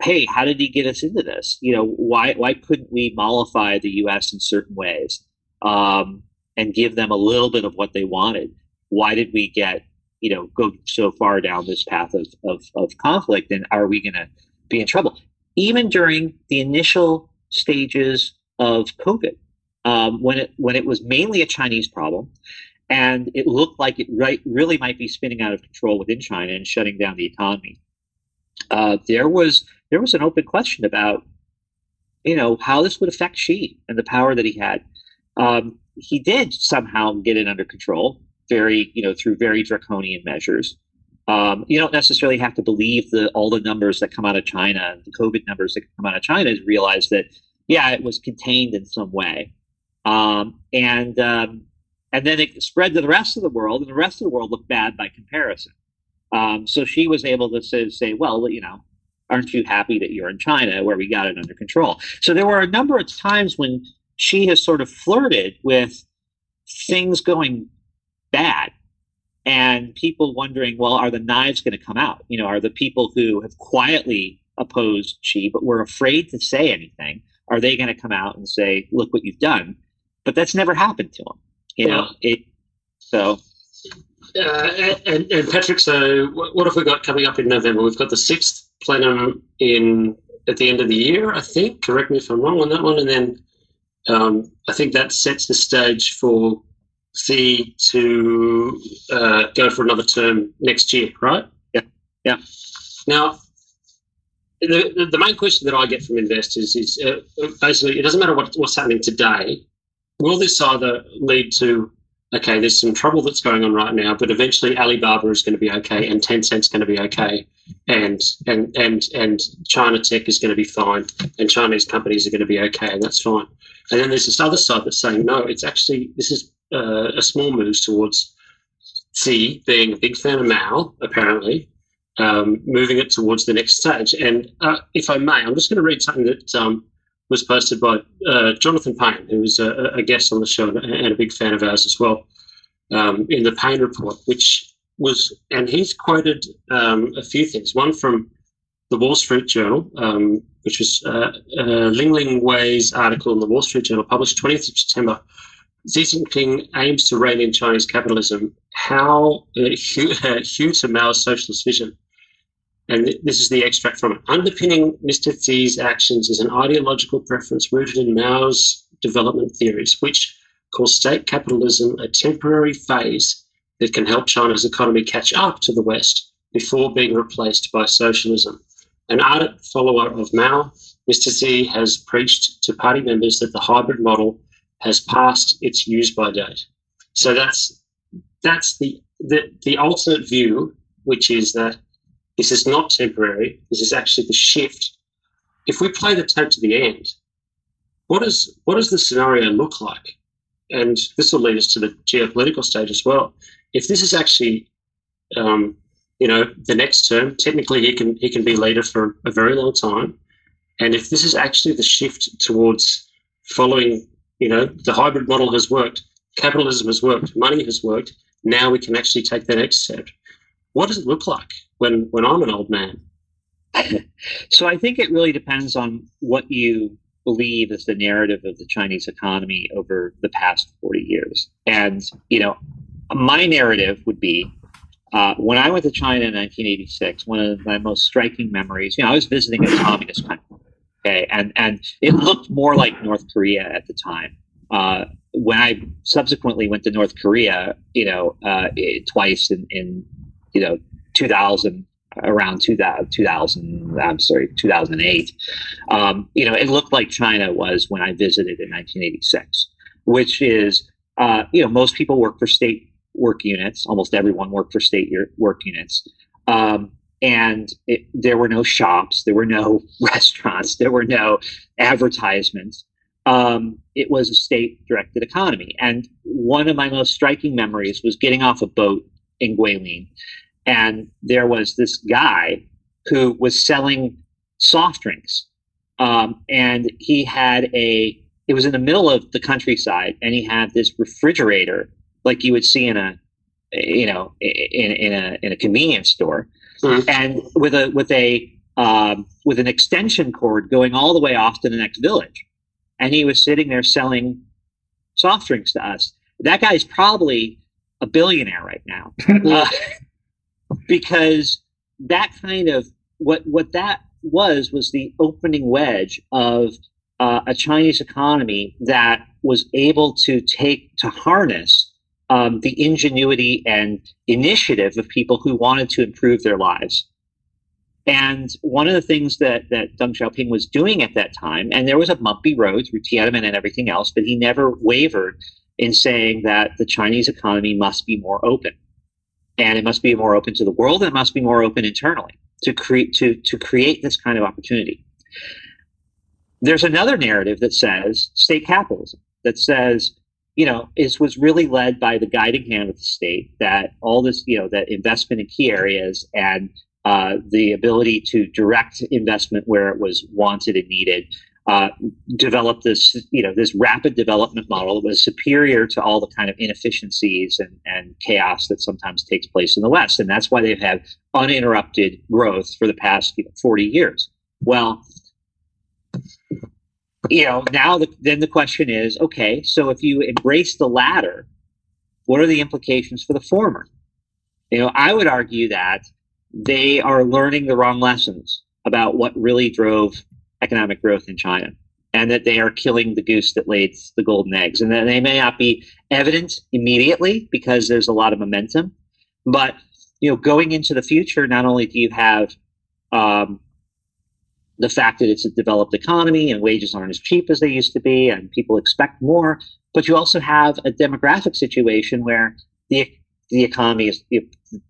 hey, how did he get us into this? You know, why why couldn't we mollify the U.S. in certain ways um, and give them a little bit of what they wanted? Why did we get you know go so far down this path of of, of conflict? And are we going to be in trouble? Even during the initial stages of COVID, um, when it when it was mainly a Chinese problem, and it looked like it right, really might be spinning out of control within China and shutting down the economy. Uh, there was there was an open question about you know how this would affect Xi and the power that he had. Um, he did somehow get it under control, very you know through very draconian measures. Um, you don't necessarily have to believe the all the numbers that come out of China, the COVID numbers that come out of China, to realize that yeah, it was contained in some way. Um, and um, and then it spread to the rest of the world, and the rest of the world looked bad by comparison. Um, so Xi was able to say, say, well, you know, aren't you happy that you're in China where we got it under control? So there were a number of times when Xi has sort of flirted with things going bad and people wondering, well, are the knives going to come out? You know, are the people who have quietly opposed Xi but were afraid to say anything, are they going to come out and say, look what you've done? But that's never happened to him. You know, it. So. Uh, and, and, Patrick, so what have we got coming up in November? We've got the sixth plenum in at the end of the year, I think. Correct me if I'm wrong on that one. And then um, I think that sets the stage for Xi to uh, go for another term next year, right? Yeah. Yeah. Now, the, the main question that I get from investors is uh, basically it doesn't matter what, what's happening today will this either lead to okay, there's some trouble that's going on right now, but eventually Alibaba is going to be okay, and Tencent's going to be okay, and and and and China Tech is going to be fine, and Chinese companies are going to be okay, and that's fine. And then there's this other side that's saying no, it's actually this is uh, a small move towards Xi being a big fan of Mao, apparently, um, moving it towards the next stage. And uh, if I may, I'm just going to read something that um, was posted by uh, Jonathan Pain, who was a, a, guest on the show and a big fan of ours as well, um, in the Pain report, which was, and he's quoted um, a few things. One from the Wall Street Journal, um, which was uh, uh, Lingling Wei's article in the Wall Street Journal, published 20th of September. Xi Jinping aims to rein in Chinese capitalism. How uh, hew to Mao's socialist vision and this is the extract from it. Underpinning Mr. Xi's actions is an ideological preference rooted in Mao's development theories, which call state capitalism a temporary phase that can help China's economy catch up to the West before being replaced by socialism. An ardent follower of Mao, Mr. Xi has preached to party members that the hybrid model has passed its use by date. So that's that's the the, the alternate view, which is that this is not temporary. This is actually the shift. If we play the tape to the end, what is what does the scenario look like? And this will lead us to the geopolitical stage as well. If this is actually, um, you know, the next term, technically he can he can be leader for a very long time. And if this is actually the shift towards following, you know, the hybrid model has worked, capitalism has worked, money has worked. Now we can actually take the next step. What does it look like? when when I'm an old man? so I think it really depends on what you believe is the narrative of the Chinese economy over the past 40 years. And, you know, my narrative would be uh, when I went to China in 1986, one of my most striking memories, you know, I was visiting a communist country, okay, and, and it looked more like North Korea at the time. Uh, when I subsequently went to North Korea, you know, uh, twice in, in, you know, 2000 around 2000, 2000 I'm sorry 2008 um, you know it looked like China was when I visited in 1986 which is uh, you know most people work for state work units. Almost everyone worked for state work units. Um, and it, there were no shops. There were no restaurants. There were no advertisements. Um, it was a state directed economy. And one of my most striking memories was getting off a boat in Guilin and there was this guy who was selling soft drinks. Um, and he had a, it was in the middle of the countryside, and he had this refrigerator like you would see in a, you know, in, in a in a convenience store, mm-hmm. and with a with a um, with an extension cord going all the way off to the next village, and he was sitting there selling soft drinks to us. That guy's probably a billionaire right now. uh, because that kind of what what that was was the opening wedge of uh, a Chinese economy that was able to take to harness um, the ingenuity and initiative of people who wanted to improve their lives. And one of the things that that Deng Xiaoping was doing at that time, and there was a bumpy road through Tiananmen and everything else, but he never wavered in saying that the Chinese economy must be more open and it must be more open to the world and it must be more open internally to create to to create this kind of opportunity. There's another narrative that says state capitalism that says you know it was really led by the guiding hand of the state that all this you know that investment in key areas and uh, the ability to direct investment where it was wanted and needed uh, developed this, you know, this rapid development model that was superior to all the kind of inefficiencies and, and chaos that sometimes takes place in the West. And that's why they've had uninterrupted growth for the past you know, 40 years. Well, you know, now the, then the question is, okay, so if you embrace the latter, what are the implications for the former? You know, I would argue that they are learning the wrong lessons about what really drove economic growth in China and that they are killing the goose that lays the golden eggs. And that they may not be evident immediately because there's a lot of momentum but you know going into the future not only do you have um, the fact that it's a developed economy and wages aren't as cheap as they used to be and people expect more but you also have a demographic situation where the the economy is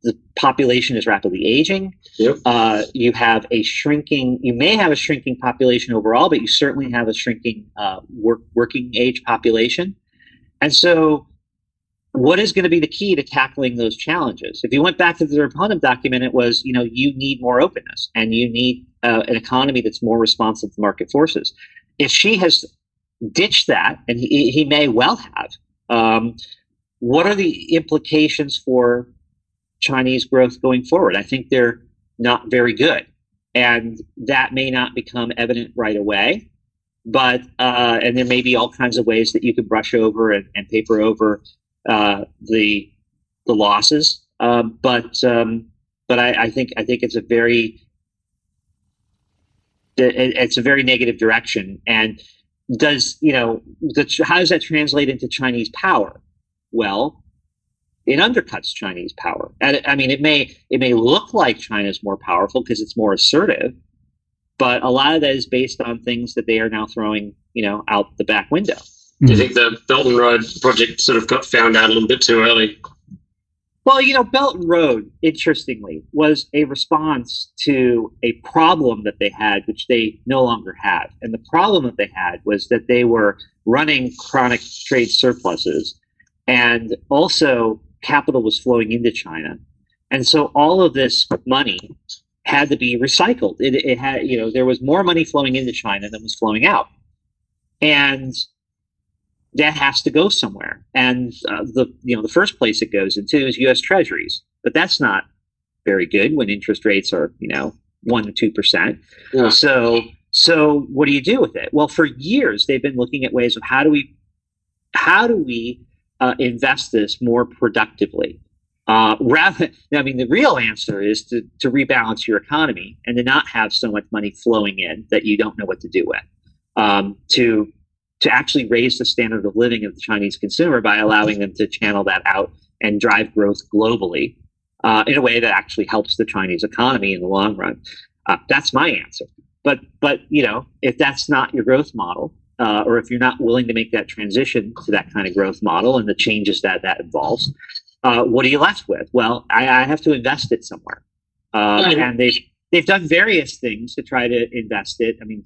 the population is rapidly aging. Yep. Uh, you have a shrinking. You may have a shrinking population overall, but you certainly have a shrinking uh, work, working age population. And so, what is going to be the key to tackling those challenges? If you went back to the Ramponian document, it was you know you need more openness and you need uh, an economy that's more responsive to market forces. If Xi has ditched that, and he, he may well have. Um, what are the implications for Chinese growth going forward? I think they're not very good. And that may not become evident right away. But, uh, and there may be all kinds of ways that you can brush over and, and paper over uh, the, the losses. Uh, but, um, but I, I, think, I think it's a very, it's a very negative direction. And does, you know, the, how does that translate into Chinese power? Well, it undercuts Chinese power. And I mean, it may it may look like China's more powerful because it's more assertive, but a lot of that is based on things that they are now throwing, you know, out the back window. Do you hmm. think the Belt and Road project sort of got found out a little bit too early? Well, you know, Belt and Road, interestingly, was a response to a problem that they had, which they no longer have. And the problem that they had was that they were running chronic trade surpluses and also capital was flowing into China. And so all of this money had to be recycled. It, it, had, you know, there was more money flowing into China than was flowing out. And that has to go somewhere. And uh, the, you know, the first place it goes into is U.S. Treasuries, but that's not very good when interest rates are, you know, one to two percent. Yeah. So, so what do you do with it? Well, for years they've been looking at ways of how do we, how do we uh, invest this more productively. Uh, rather, I mean, the real answer is to, to rebalance your economy and to not have so much money flowing in that you don't know what to do with. Um, to to actually raise the standard of living of the Chinese consumer by allowing them to channel that out and drive growth globally uh, in a way that actually helps the Chinese economy in the long run. Uh, that's my answer. But but you know, if that's not your growth model, uh, or if you're not willing to make that transition to that kind of growth model and the changes that that involves, uh, what are you left with? Well, I, I have to invest it somewhere, uh, and they've they've done various things to try to invest it. I mean,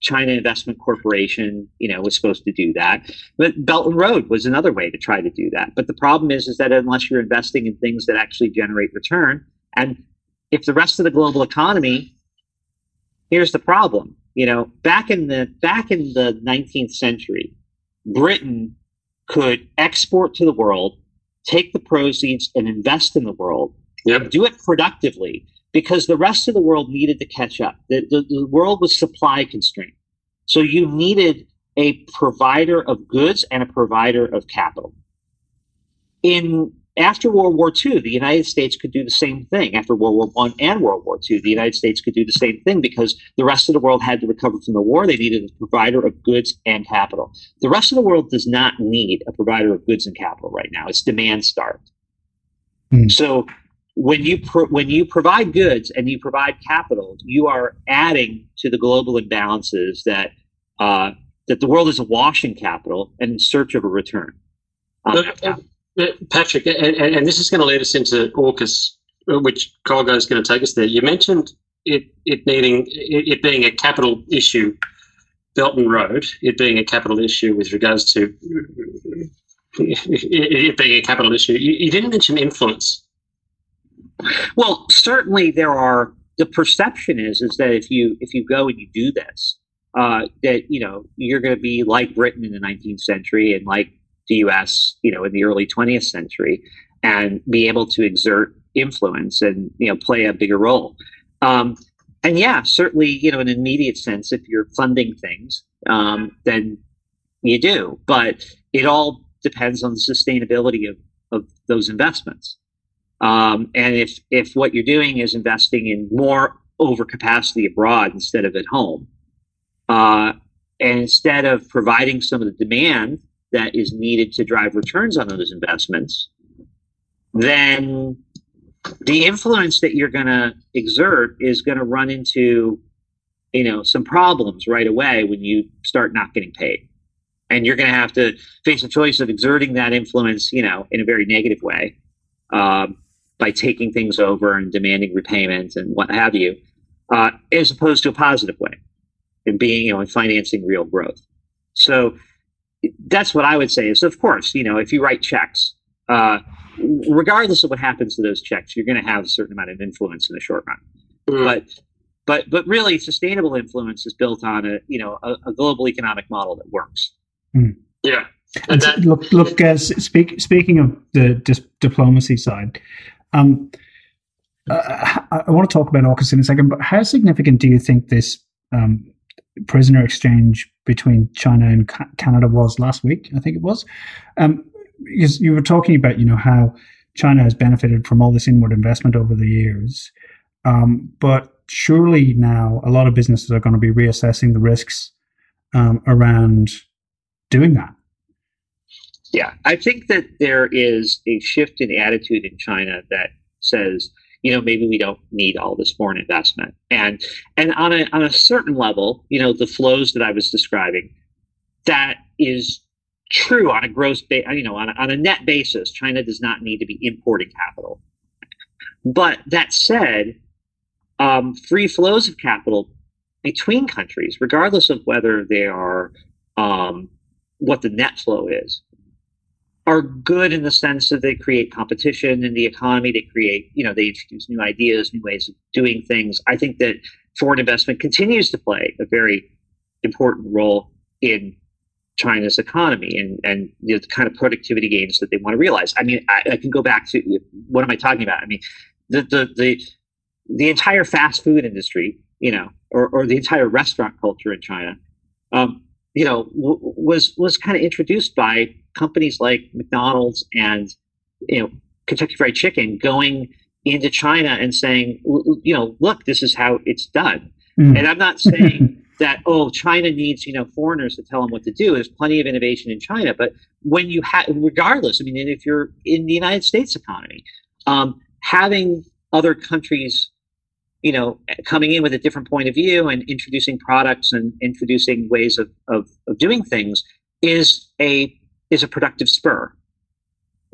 China Investment Corporation, you know, was supposed to do that, but Belt and Road was another way to try to do that. But the problem is, is that unless you're investing in things that actually generate return, and if the rest of the global economy, here's the problem you know, back in the back in the 19th century, Britain could export to the world, take the proceeds and invest in the world, yep. do it productively because the rest of the world needed to catch up. The, the, the world was supply constrained. So you needed a provider of goods and a provider of capital. In after World War II, the United States could do the same thing. After World War One and World War II, the United States could do the same thing because the rest of the world had to recover from the war. They needed a provider of goods and capital. The rest of the world does not need a provider of goods and capital right now. It's demand starved. Mm. So when you pro- when you provide goods and you provide capital, you are adding to the global imbalances that uh, that the world is awash in capital and in search of a return. Um, Patrick, and, and, this is going to lead us into AUKUS, which Colgo is going to take us there. You mentioned it, it needing it being a capital issue, Belt and Road, it being a capital issue with regards to it being a capital issue. You, you didn't mention influence. Well, certainly there are. The perception is is that if you if you go and you do this, uh, that you know you're going to be like Britain in the 19th century and like the U.S. you know in the early 20th century and be able to exert influence and you know play a bigger role. Um, and yeah, certainly you know in an immediate sense, if you're funding things, um, then you do. But it all depends on the sustainability of, of those investments. Um, and if if what you're doing is investing in more overcapacity abroad instead of at home, uh, and instead of providing some of the demand that is needed to drive returns on those investments, then the influence that you're going to exert is going to run into you know some problems right away when you start not getting paid and you're going to have to face a choice of exerting that influence, you know, in a very negative way, um, by taking things over and demanding repayment and what have you, uh, as opposed to a positive way, in being, you know, in financing real growth. So that's what I would say. Is of course, you know, if you write checks, uh, regardless of what happens to those checks, you're going to have a certain amount of influence in the short run. Mm. But but but really, sustainable influence is built on a you know a, a global economic model that works. Mm. Yeah. And that, look, look. Uh, speak, speaking of the dis- diplomacy side, um, uh, I, want to talk about AUKUS in a second. But how significant do you think this um, prisoner exchange between China and Canada was last week? I think it was. Um, because you were talking about, you know, how China has benefited from all this inward investment over the years, um, but surely now a lot of businesses are going to be reassessing the risks um, around doing that. Yeah, I think that there is a shift in attitude in China that says, you know, maybe we don't need all this foreign investment. And and on a on a certain level, you know, the flows that I was describing, that is true on a gross, ba- you know, on a, on a net basis. China does not need to be importing capital. But that said, um, free flows of capital between countries, regardless of whether they are um, what the net flow is, are good in the sense that they create competition in the economy. They create, you know, they introduce new ideas, new ways of doing things. I think that foreign investment continues to play a very important role in China's economy and and you know, the kind of productivity gains that they want to realize. I mean, I, I can go back to what am I talking about? I mean, the the the the entire fast food industry, you know, or, or the entire restaurant culture in China, um, you know, w- was was kind of introduced by companies like McDonald's and you know Kentucky Fried Chicken going into China and saying, you know, look, this is how it's done. Mm. And I'm not saying that oh, China needs you know foreigners to tell them what to do. There's plenty of innovation in China, but when you have, regardless, I mean, if you're in the United States economy, um, having other countries you know, coming in with a different point of view and introducing products and introducing ways of, of, of doing things is a is a productive spur.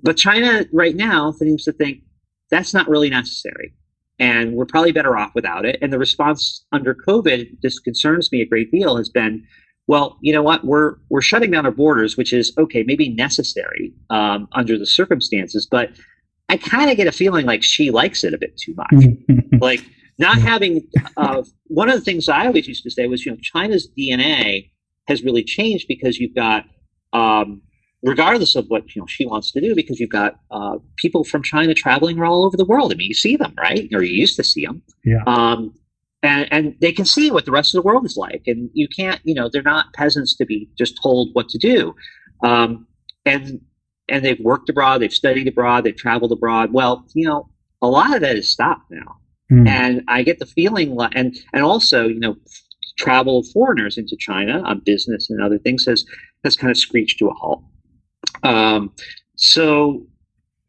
But China right now seems to think that's not really necessary. And we're probably better off without it. And the response under COVID, this concerns me a great deal, has been, well, you know what, we're we're shutting down our borders, which is okay, maybe necessary um, under the circumstances, but I kind of get a feeling like Xi likes it a bit too much. like not having uh, one of the things I always used to say was, you know, China's DNA has really changed because you've got, um, regardless of what you know Xi wants to do, because you've got uh, people from China traveling all over the world. I mean, you see them, right? Or you used to see them. Yeah. Um, and, and they can see what the rest of the world is like, and you can't, you know, they're not peasants to be just told what to do. Um, and and they've worked abroad, they've studied abroad, they've traveled abroad. Well, you know, a lot of that is stopped now. Mm. And I get the feeling, and and also, you know, travel of foreigners into China on business and other things has has kind of screeched to a halt. Um, so,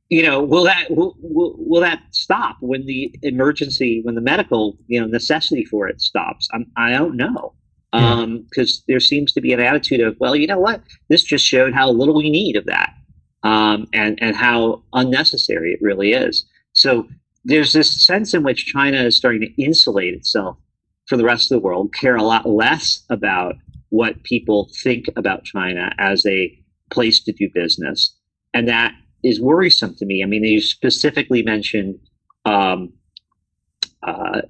you know, will that will, will, will that stop when the emergency, when the medical, you know, necessity for it stops? I'm, I don't know because um, there seems to be an attitude of, well, you know what, this just showed how little we need of that, um, and and how unnecessary it really is. So there's this sense in which China is starting to insulate itself from the rest of the world, care a lot less about what people think about China as a place to do business. And that is worrisome to me. I mean, you specifically mentioned, um, uh,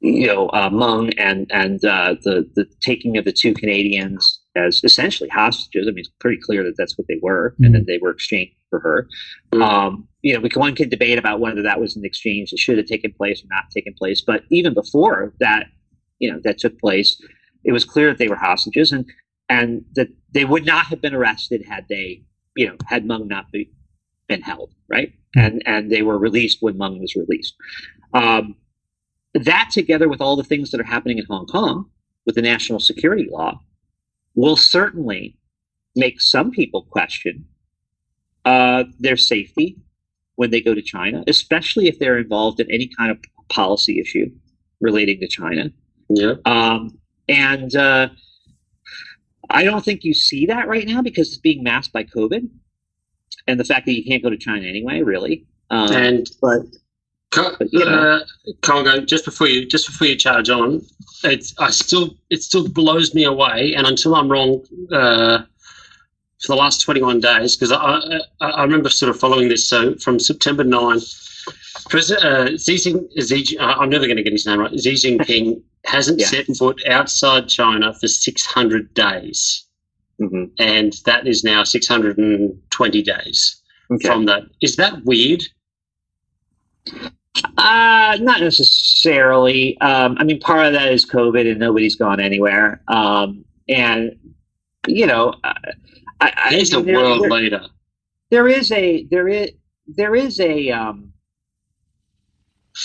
you know, uh, Meng and and uh, the the taking of the two Canadians as essentially hostages. I mean, it's pretty clear that that's what they were, mm-hmm. and then they were exchanged for her. Mm-hmm. Um, you know, we can, one can debate about whether that was an exchange that should have taken place or not taken place. But even before that, you know, that took place, it was clear that they were hostages, and and that they would not have been arrested had they, you know, had Meng not be, been held, right? Mm-hmm. And and they were released when Meng was released. Um, that together with all the things that are happening in Hong Kong with the national security law will certainly make some people question uh, their safety when they go to China, especially if they're involved in any kind of policy issue relating to China. Yeah. Um, and uh, I don't think you see that right now because it's being masked by COVID and the fact that you can't go to China anyway, really. Um, and but Co- But, you know. uh, Congo, just before you just before you charge on, it's I still it still blows me away, and until I'm wrong, uh, for the last 21 days, because I, I I remember sort of following this. So from September 9, Uh, Xi Jing, Xi, uh, I'm never going to get his name right. Xi Jinping hasn't Yeah. set foot outside China for 600 days, mhm, and that is now 620 days okay. from that. Is that weird? Uh, not necessarily. Um, I mean, part of that is COVID and nobody's gone anywhere. Um, and you know, I, I, He's I the mean, there- world there- leader. there is a there is there is a um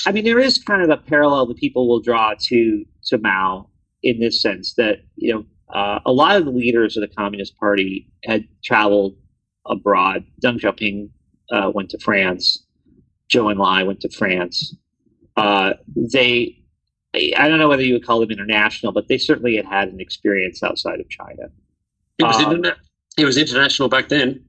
I mean there is kind of a parallel that people will draw to to Mao in this sense that you know uh, a lot of the leaders of the Communist Party had traveled abroad. Deng Xiaoping uh, went to France. Zhou Enlai went to France. Uh, they I don't know whether you would call them international, but they certainly had had an experience outside of China. It was, Um, interna- it was international back then.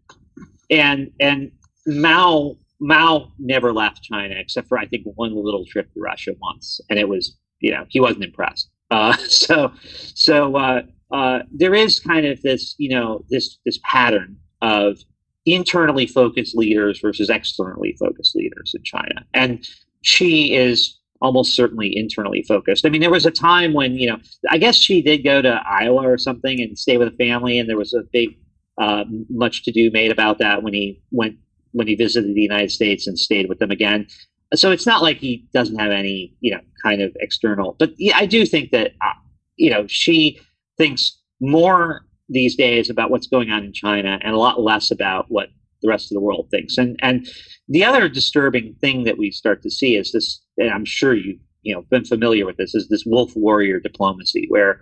and and Mao Mao never left China except for I think one little trip to Russia once, and it was you know he wasn't impressed. Uh, so so uh, uh, there is kind of this you know this this pattern of internally focused leaders versus externally focused leaders in China, and Xi is almost certainly internally focused. I mean, there was a time when you know I guess Xi did go to Iowa or something and stay with a family, and there was a big uh, much to do made about that when he went when he visited the United States and stayed with them again. So it's not like he doesn't have any, you know, kind of external. But yeah, I do think that, uh, you know, Xi thinks more these days about what's going on in China and a lot less about what the rest of the world thinks. And and the other disturbing thing that we start to see is this. And I'm sure you you know been familiar with this is this wolf warrior diplomacy where.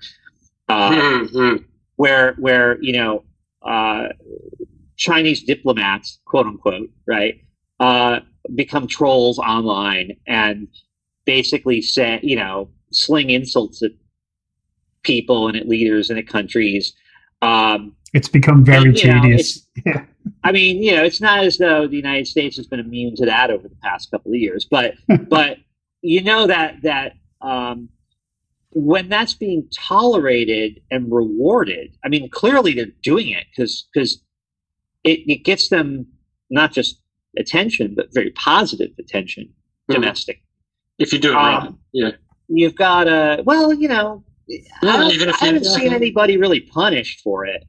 Uh, Mhm. where where you know uh, Chinese diplomats, quote unquote, right, uh, become trolls online and basically say, you know, sling insults at people and at leaders and at countries. Um, It's become very And, know, tedious. Yeah. I mean, you know, it's not as though the United States has been immune to that over the past couple of years, but but you know that that um, when that's being tolerated and rewarded, I mean, clearly they're doing it because because it, it gets them not just attention but very positive attention Mhm. domestic. If you do it Um, right, yeah. You've got a well, you know, I, Yeah, don't- even if I haven't seen anybody really punished for it.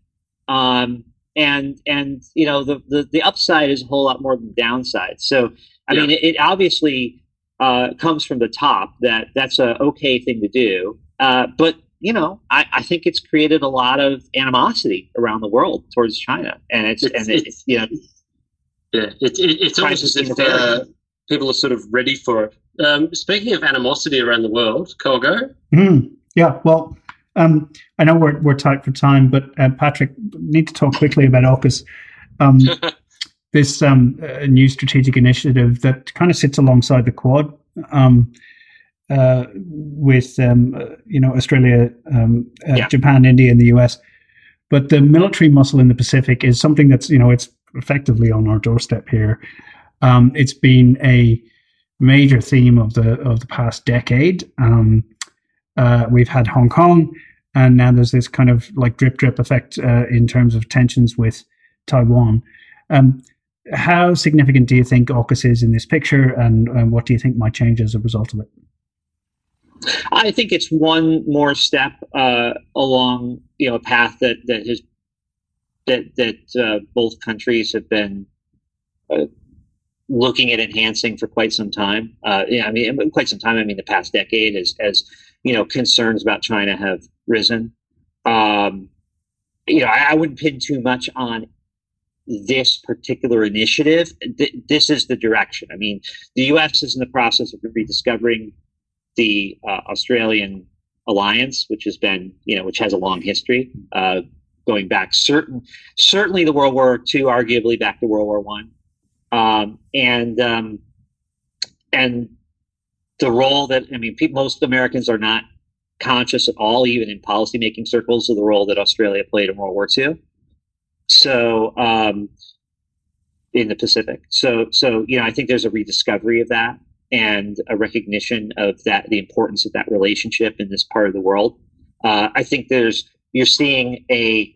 Um, and and you know the, the the upside is a whole lot more than the downside. So I Yeah. mean, it, it obviously uh, comes from the top that that's a okay thing to do. Uh, but you know, I, I think it's created a lot of animosity around the world towards China, and it's, It's- and it, it's- you know Yeah, it, it, it's almost as if uh, people are sort of ready for it. Um, speaking of animosity around the world, Colgo, Mhm. Yeah, well, um, I know we're we're tight for time, but uh, Patrick, need to talk quickly about AUKUS. Um, this um, uh, new strategic initiative that kind of sits alongside the Quad, um, uh, with um, uh, you know Australia, um, uh, Yeah. Japan, India, and the US. But the military muscle in the Pacific is something that's you know it's effectively on our doorstep here. Um, it's been a major theme of the of the past decade. Um, uh, we've had Hong Kong, and now there's this kind of like drip drip effect uh, in terms of tensions with Taiwan. Um, how significant do you think AUKUS is in this picture, and, and what do you think might change as a result of it? I think it's one more step uh, along you know a path that that has that that uh, both countries have been uh, looking at enhancing for quite some time. Uh, yeah, I mean quite some time. I mean the past decade as as you know concerns about China have risen. Um, you know, I, I wouldn't pin too much on this particular initiative. Th- this is the direction. I mean, the U.S. is in the process of rediscovering the uh, Australian alliance, which has been, you know, which has a long history, uh, going back certain, certainly the World War II, arguably back to World War One, um, and um, and the role that I mean, pe- most Americans are not conscious at all, even in policymaking circles, of the role that Australia played in World War II. So, um, in the Pacific. So, so you know, I think there's a rediscovery of that and a recognition of that, the importance of that relationship in this part of the world. Uh, I think there's you're seeing a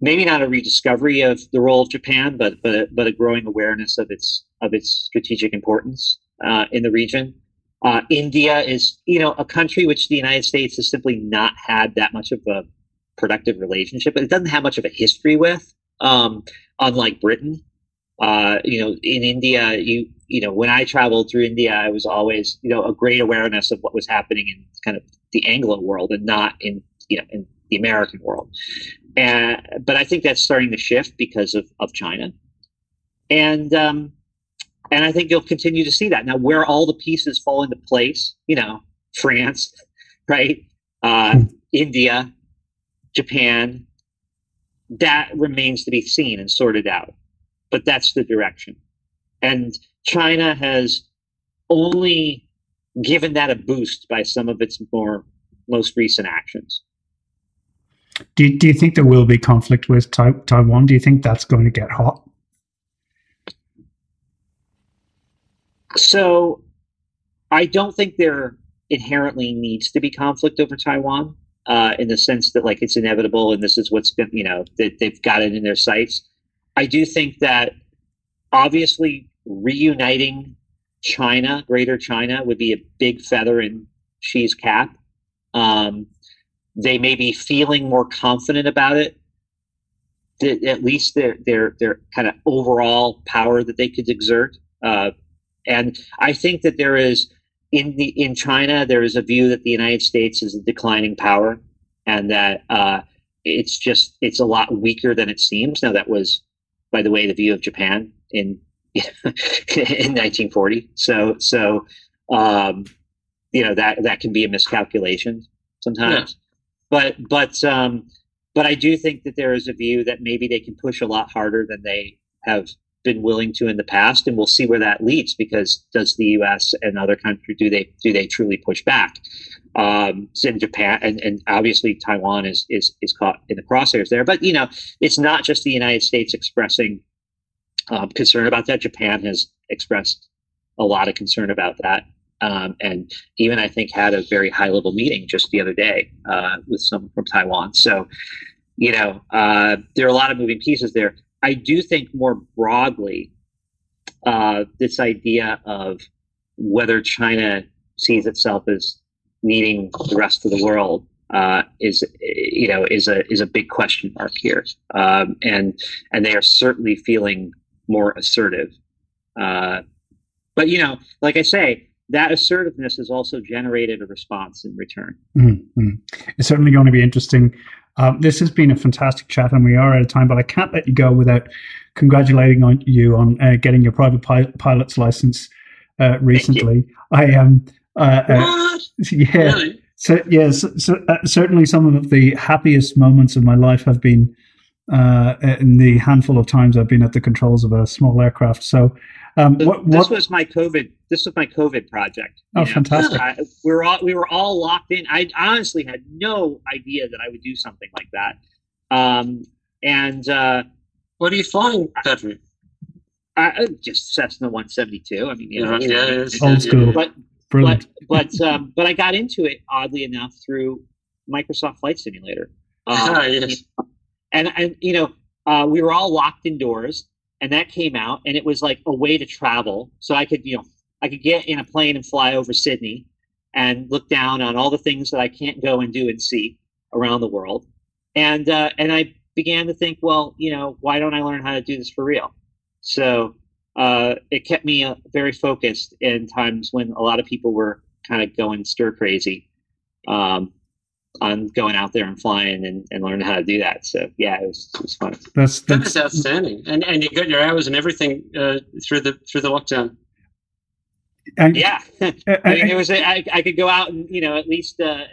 maybe not a rediscovery of the role of Japan, but but but a growing awareness of its of its strategic importance uh, in the region. Uh, India is, you know, a country which the United States has simply not had that much of a productive relationship, it doesn't have much of a history with. Um, unlike Britain, uh, you know, in India, you you know, when I traveled through India, I was always, you know, a great awareness of what was happening in kind of the Anglo world and not in, you know, in the American world. And but I think that's starting to shift because of of China, and um, and I think you'll continue to see that. Now, where all the pieces fall into place, you know, France, right? Uh, hmm. India, Japan, that remains to be seen and sorted out. But that's the direction. And China has only given that a boost by some of its more most recent actions. Do, do you think there will be conflict with Taiwan? Do you think that's going to get hot? So I don't think there inherently needs to be conflict over Taiwan uh, in the sense that like it's inevitable and this is what's been you know that they've got it in their sights. I do think that obviously reuniting China, Greater China, would be a big feather in Xi's cap. Um, they may be feeling more confident about it. At least their their their kind of overall power that they could exert. Uh, and I think that there is in the in China there is a view that the United States is a declining power, and that uh, it's just it's a lot weaker than it seems. Now that was, by the way, the view of Japan in in 1940. So so um, you know that that can be a miscalculation sometimes. Yeah. But but um, but I do think that there is a view that maybe they can push a lot harder than they have been willing to in the past, and we'll see where that leads. Because does the U.S. and other countries do they do they truly push back? Um, in Japan, and, and obviously Taiwan is is is caught in the crosshairs there. But you know, it's not just the United States expressing um, concern about that. Japan has expressed a lot of concern about that. Um, and even I think had a very high level meeting just the other day uh, with someone from Taiwan. So, you know, uh, there are a lot of moving pieces there. I do think more broadly, uh, this idea of whether China sees itself as needing the rest of the world uh, is you know is a is a big question mark here, um, and and they are certainly feeling more assertive. Uh, but you know, like I say, that assertiveness has also generated a response in return. Mm-hmm. It's certainly going to be interesting. Um, this has been a fantastic chat, and we are out of time. But I can't let you go without congratulating on you on uh, getting your private pi- pilot's license uh, recently. I am. Um, uh, yeah. Really? So yes, so, so, uh, certainly some of the happiest moments of my life have been uh, in the handful of times I've been at the controls of a small aircraft. So, um, what, what, this was my COVID. This was my COVID project. Oh, know? fantastic! I, we were all we were all locked in. I honestly had no idea that I would do something like that. Um, and uh, what are you flying, Patrick? I, just Cessna 172. I mean, you know, yeah, old school, but Brilliant. but but um, but I got into it oddly enough through Microsoft Flight Simulator. Um, ah, yes and and you know uh, we were all locked indoors and that came out and it was like a way to travel. So i could you know i could get in a plane and fly over sydney and look down on all the things that i can't go and do and see around the world. And uh, and i began to think well you know why don't i learn how to do this for real? So uh, it kept me uh, very focused in times when a lot of people were kind of going stir crazy. Um, on going out there and flying and, and learning how to do that. So yeah, it was, it was fun. That's, that's outstanding. And and you got your hours and everything uh, through the through the lockdown. And, yeah, I mean, it was. I, I could go out and you know at least uh, uh,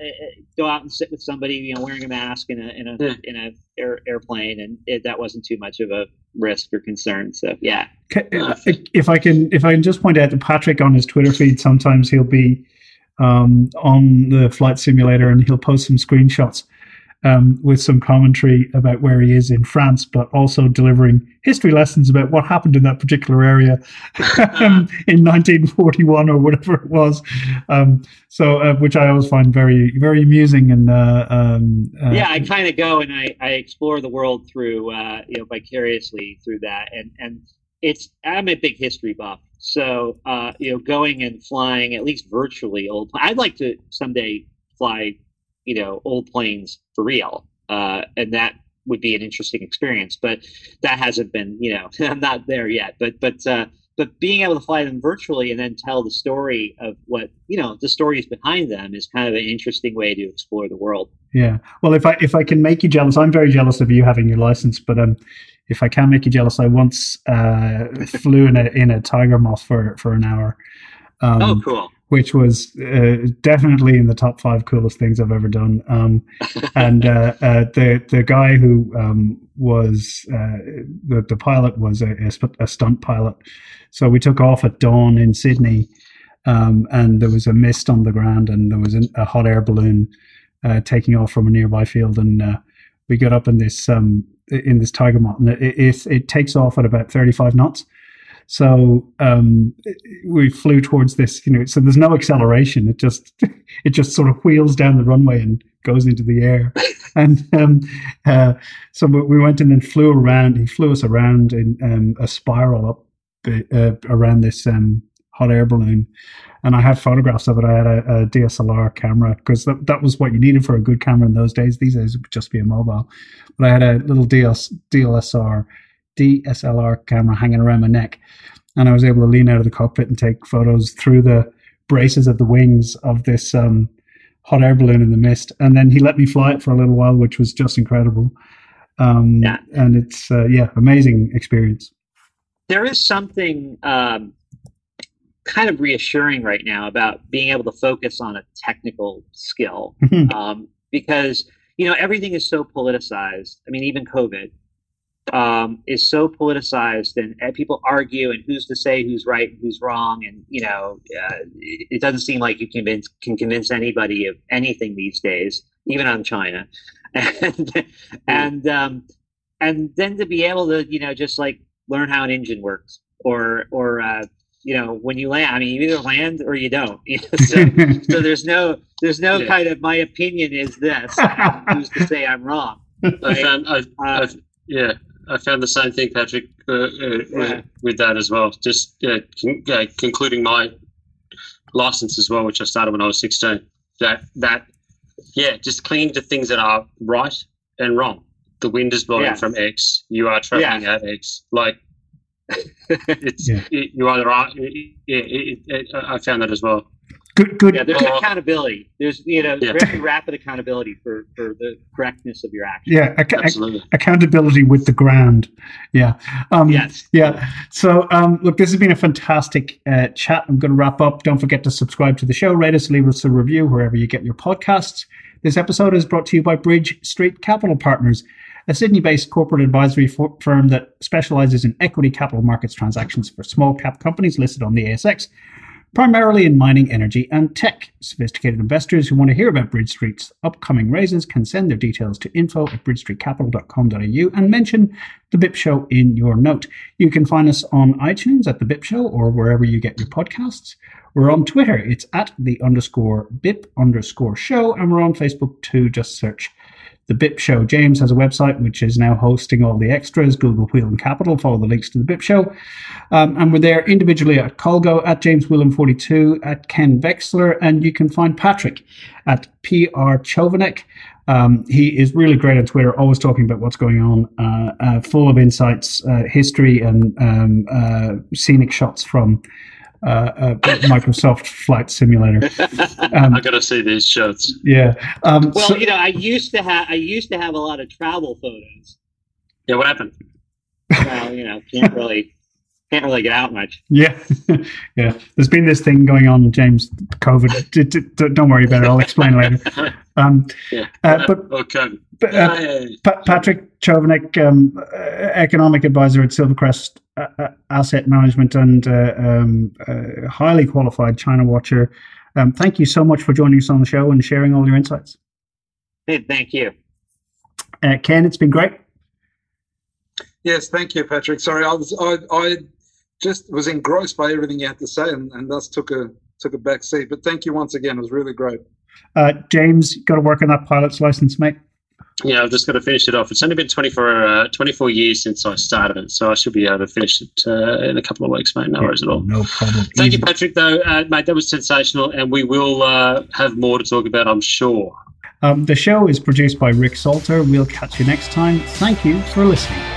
go out and sit with somebody you know wearing a mask in a in a yeah. in a air, airplane, and it, that wasn't too much of a risk or concern. So yeah. If I can, if I can just point out to Patrick on his Twitter feed, sometimes he'll be um, on the flight simulator, and he'll post some screenshots um, with some commentary about where he is in France, but also delivering history lessons about what happened in that particular area um, in 1941 or whatever it was. Um, so, uh, which I always find very, very amusing. And uh, um, uh, yeah, I kind of go and I, I explore the world through, uh, you know, vicariously through that. And, and it's, I'm a big history buff. So, uh, you know, going and flying at least virtually old, I'd like to someday fly you know old planes for real, uh, and that would be an interesting experience. But that hasn't been, you know, I'm not there yet. But but uh, but being able to fly them virtually and then tell the story of what you know the stories behind them is kind of an interesting way to explore the world. Yeah. Well, if I if I can make you jealous, I'm very jealous of you having your license, but um. If I can make you jealous, I once uh, flew in a in a tiger moth for for an hour. Um, oh, cool! which was uh, definitely in the top five coolest things I've ever done. Um, and uh, uh, the the guy who um, was uh, the the pilot was a, a, stunt pilot, so we took off at dawn in Sydney, um, and there was a mist on the ground, and there was a, a hot air balloon uh, taking off from a nearby field, and uh, we got up in this um, in this tiger moth, it, it, it takes off at about thirty five knots so um, we flew towards this, you know. So there's no acceleration. It just it just sort of wheels down the runway and goes into the air. and um, uh, so we went and flew around. He flew us around in um, a spiral up uh, around this um, hot air balloon. And I have photographs of it. I had a, a DSLR camera because that, that was what you needed for a good camera in those days. These days it would just be a mobile. But I had a little DS, DLSR DSLR camera hanging around my neck. And I was able to lean out of the cockpit and take photos through the braces of the wings of this um, hot air balloon in the mist. And then he let me fly it for a little while, which was just incredible. Um, yeah. And it's, uh, yeah, amazing experience. There is something um, kind of reassuring right now about being able to focus on a technical skill mm-hmm. um, because, you know, everything is so politicized. I mean, even COVID um, is so politicized and, and, people argue and who's to say who's right and who's wrong and you know uh, it, it, doesn't seem like you convince, can convince anybody of anything these days even on china and and um, and then to be able to you know just like learn how an engine works or or uh, you know when you land i mean you either land or you don't so, so there's no there's no yeah. kind of my opinion is this who's to say i'm wrong right? I found, I, uh, yeah I found the same thing, Patrick, uh, uh, yeah. with that as well. Just uh, con- concluding my license as well, which I started when I was 16. That that yeah, just clinging to things that are right and wrong. The wind is blowing yeah. from X. You are traveling yeah. at X. Like it's it, you either are. It, it, I found that as well. Good, good. Yeah, there's uh, accountability. There's you know yeah. very rapid accountability for for the correctness of your action. Yeah, ac- absolutely. accountability with the ground. Yeah. Um, yes. Yeah. So um, look, this has been a fantastic uh, chat. I'm going to wrap up. Don't forget to subscribe to the show, rate us, leave us a review wherever you get your podcasts. This episode is brought to you by Bridge Street Capital Partners a Sydney based corporate advisory firm that specializes in equity capital markets transactions for small cap companies listed on the ASX primarily in mining, energy, and tech. Sophisticated investors who want to hear about Bridge Street's upcoming raises can send their details to info at bridgestreetcapital.com.au and mention The BIP Show in your note. You can find us on iTunes at The BIP Show or wherever you get your podcasts. We're on Twitter. It's at the underscore BIP underscore show. And we're on Facebook too. Just search the BIP Show. James has a website which is now hosting all the extras, Google Wheel and Capital. Follow the links to the BIP Show. Um, and we're there individually at Colgo, at James Whelan42, at Ken Vexler, and you can find Patrick at PR Chovanec. Um, he is really great on Twitter, always talking about what's going on, uh, uh, full of insights, uh, history, and um, uh, scenic shots from uh, uh, Microsoft Flight Simulator. Um, I gotta see these shots. Yeah. Um, well, so, you know, I used to have I used to have a lot of travel photos. Yeah. What happened? Well, you know, can't really can't really get out much. Yeah, yeah. There's been this thing going on, James. COVID. don't worry about it. I'll explain later. Um, yeah. Uh, but okay. But, uh, pa- Patrick Chovanec, um, uh, economic advisor at Silvercrest uh, uh Asset Management and uh, um, highly qualified China watcher. Um, thank you so much for joining us on the show and sharing all your insights. Hey, thank you. Uh, Ken, it's been great. Yes, thank you, Patrick. Sorry, I was I, I just was engrossed by everything you had to say, and, and thus took a took a back seat. But thank you once again; it was really great. Uh, James, got to work on that pilot's license, mate. Yeah, I've just got to finish it off. It's only been 24, uh, 24 years since I started it, so I should be able to finish it uh, in a couple of weeks, mate. No worries at all. No problem. Thank you, Patrick, though, uh, mate. That was sensational, and we will uh, have more to talk about, I'm sure. Um, the show is produced by Rick Salter. We'll catch you next time. Thank you for listening.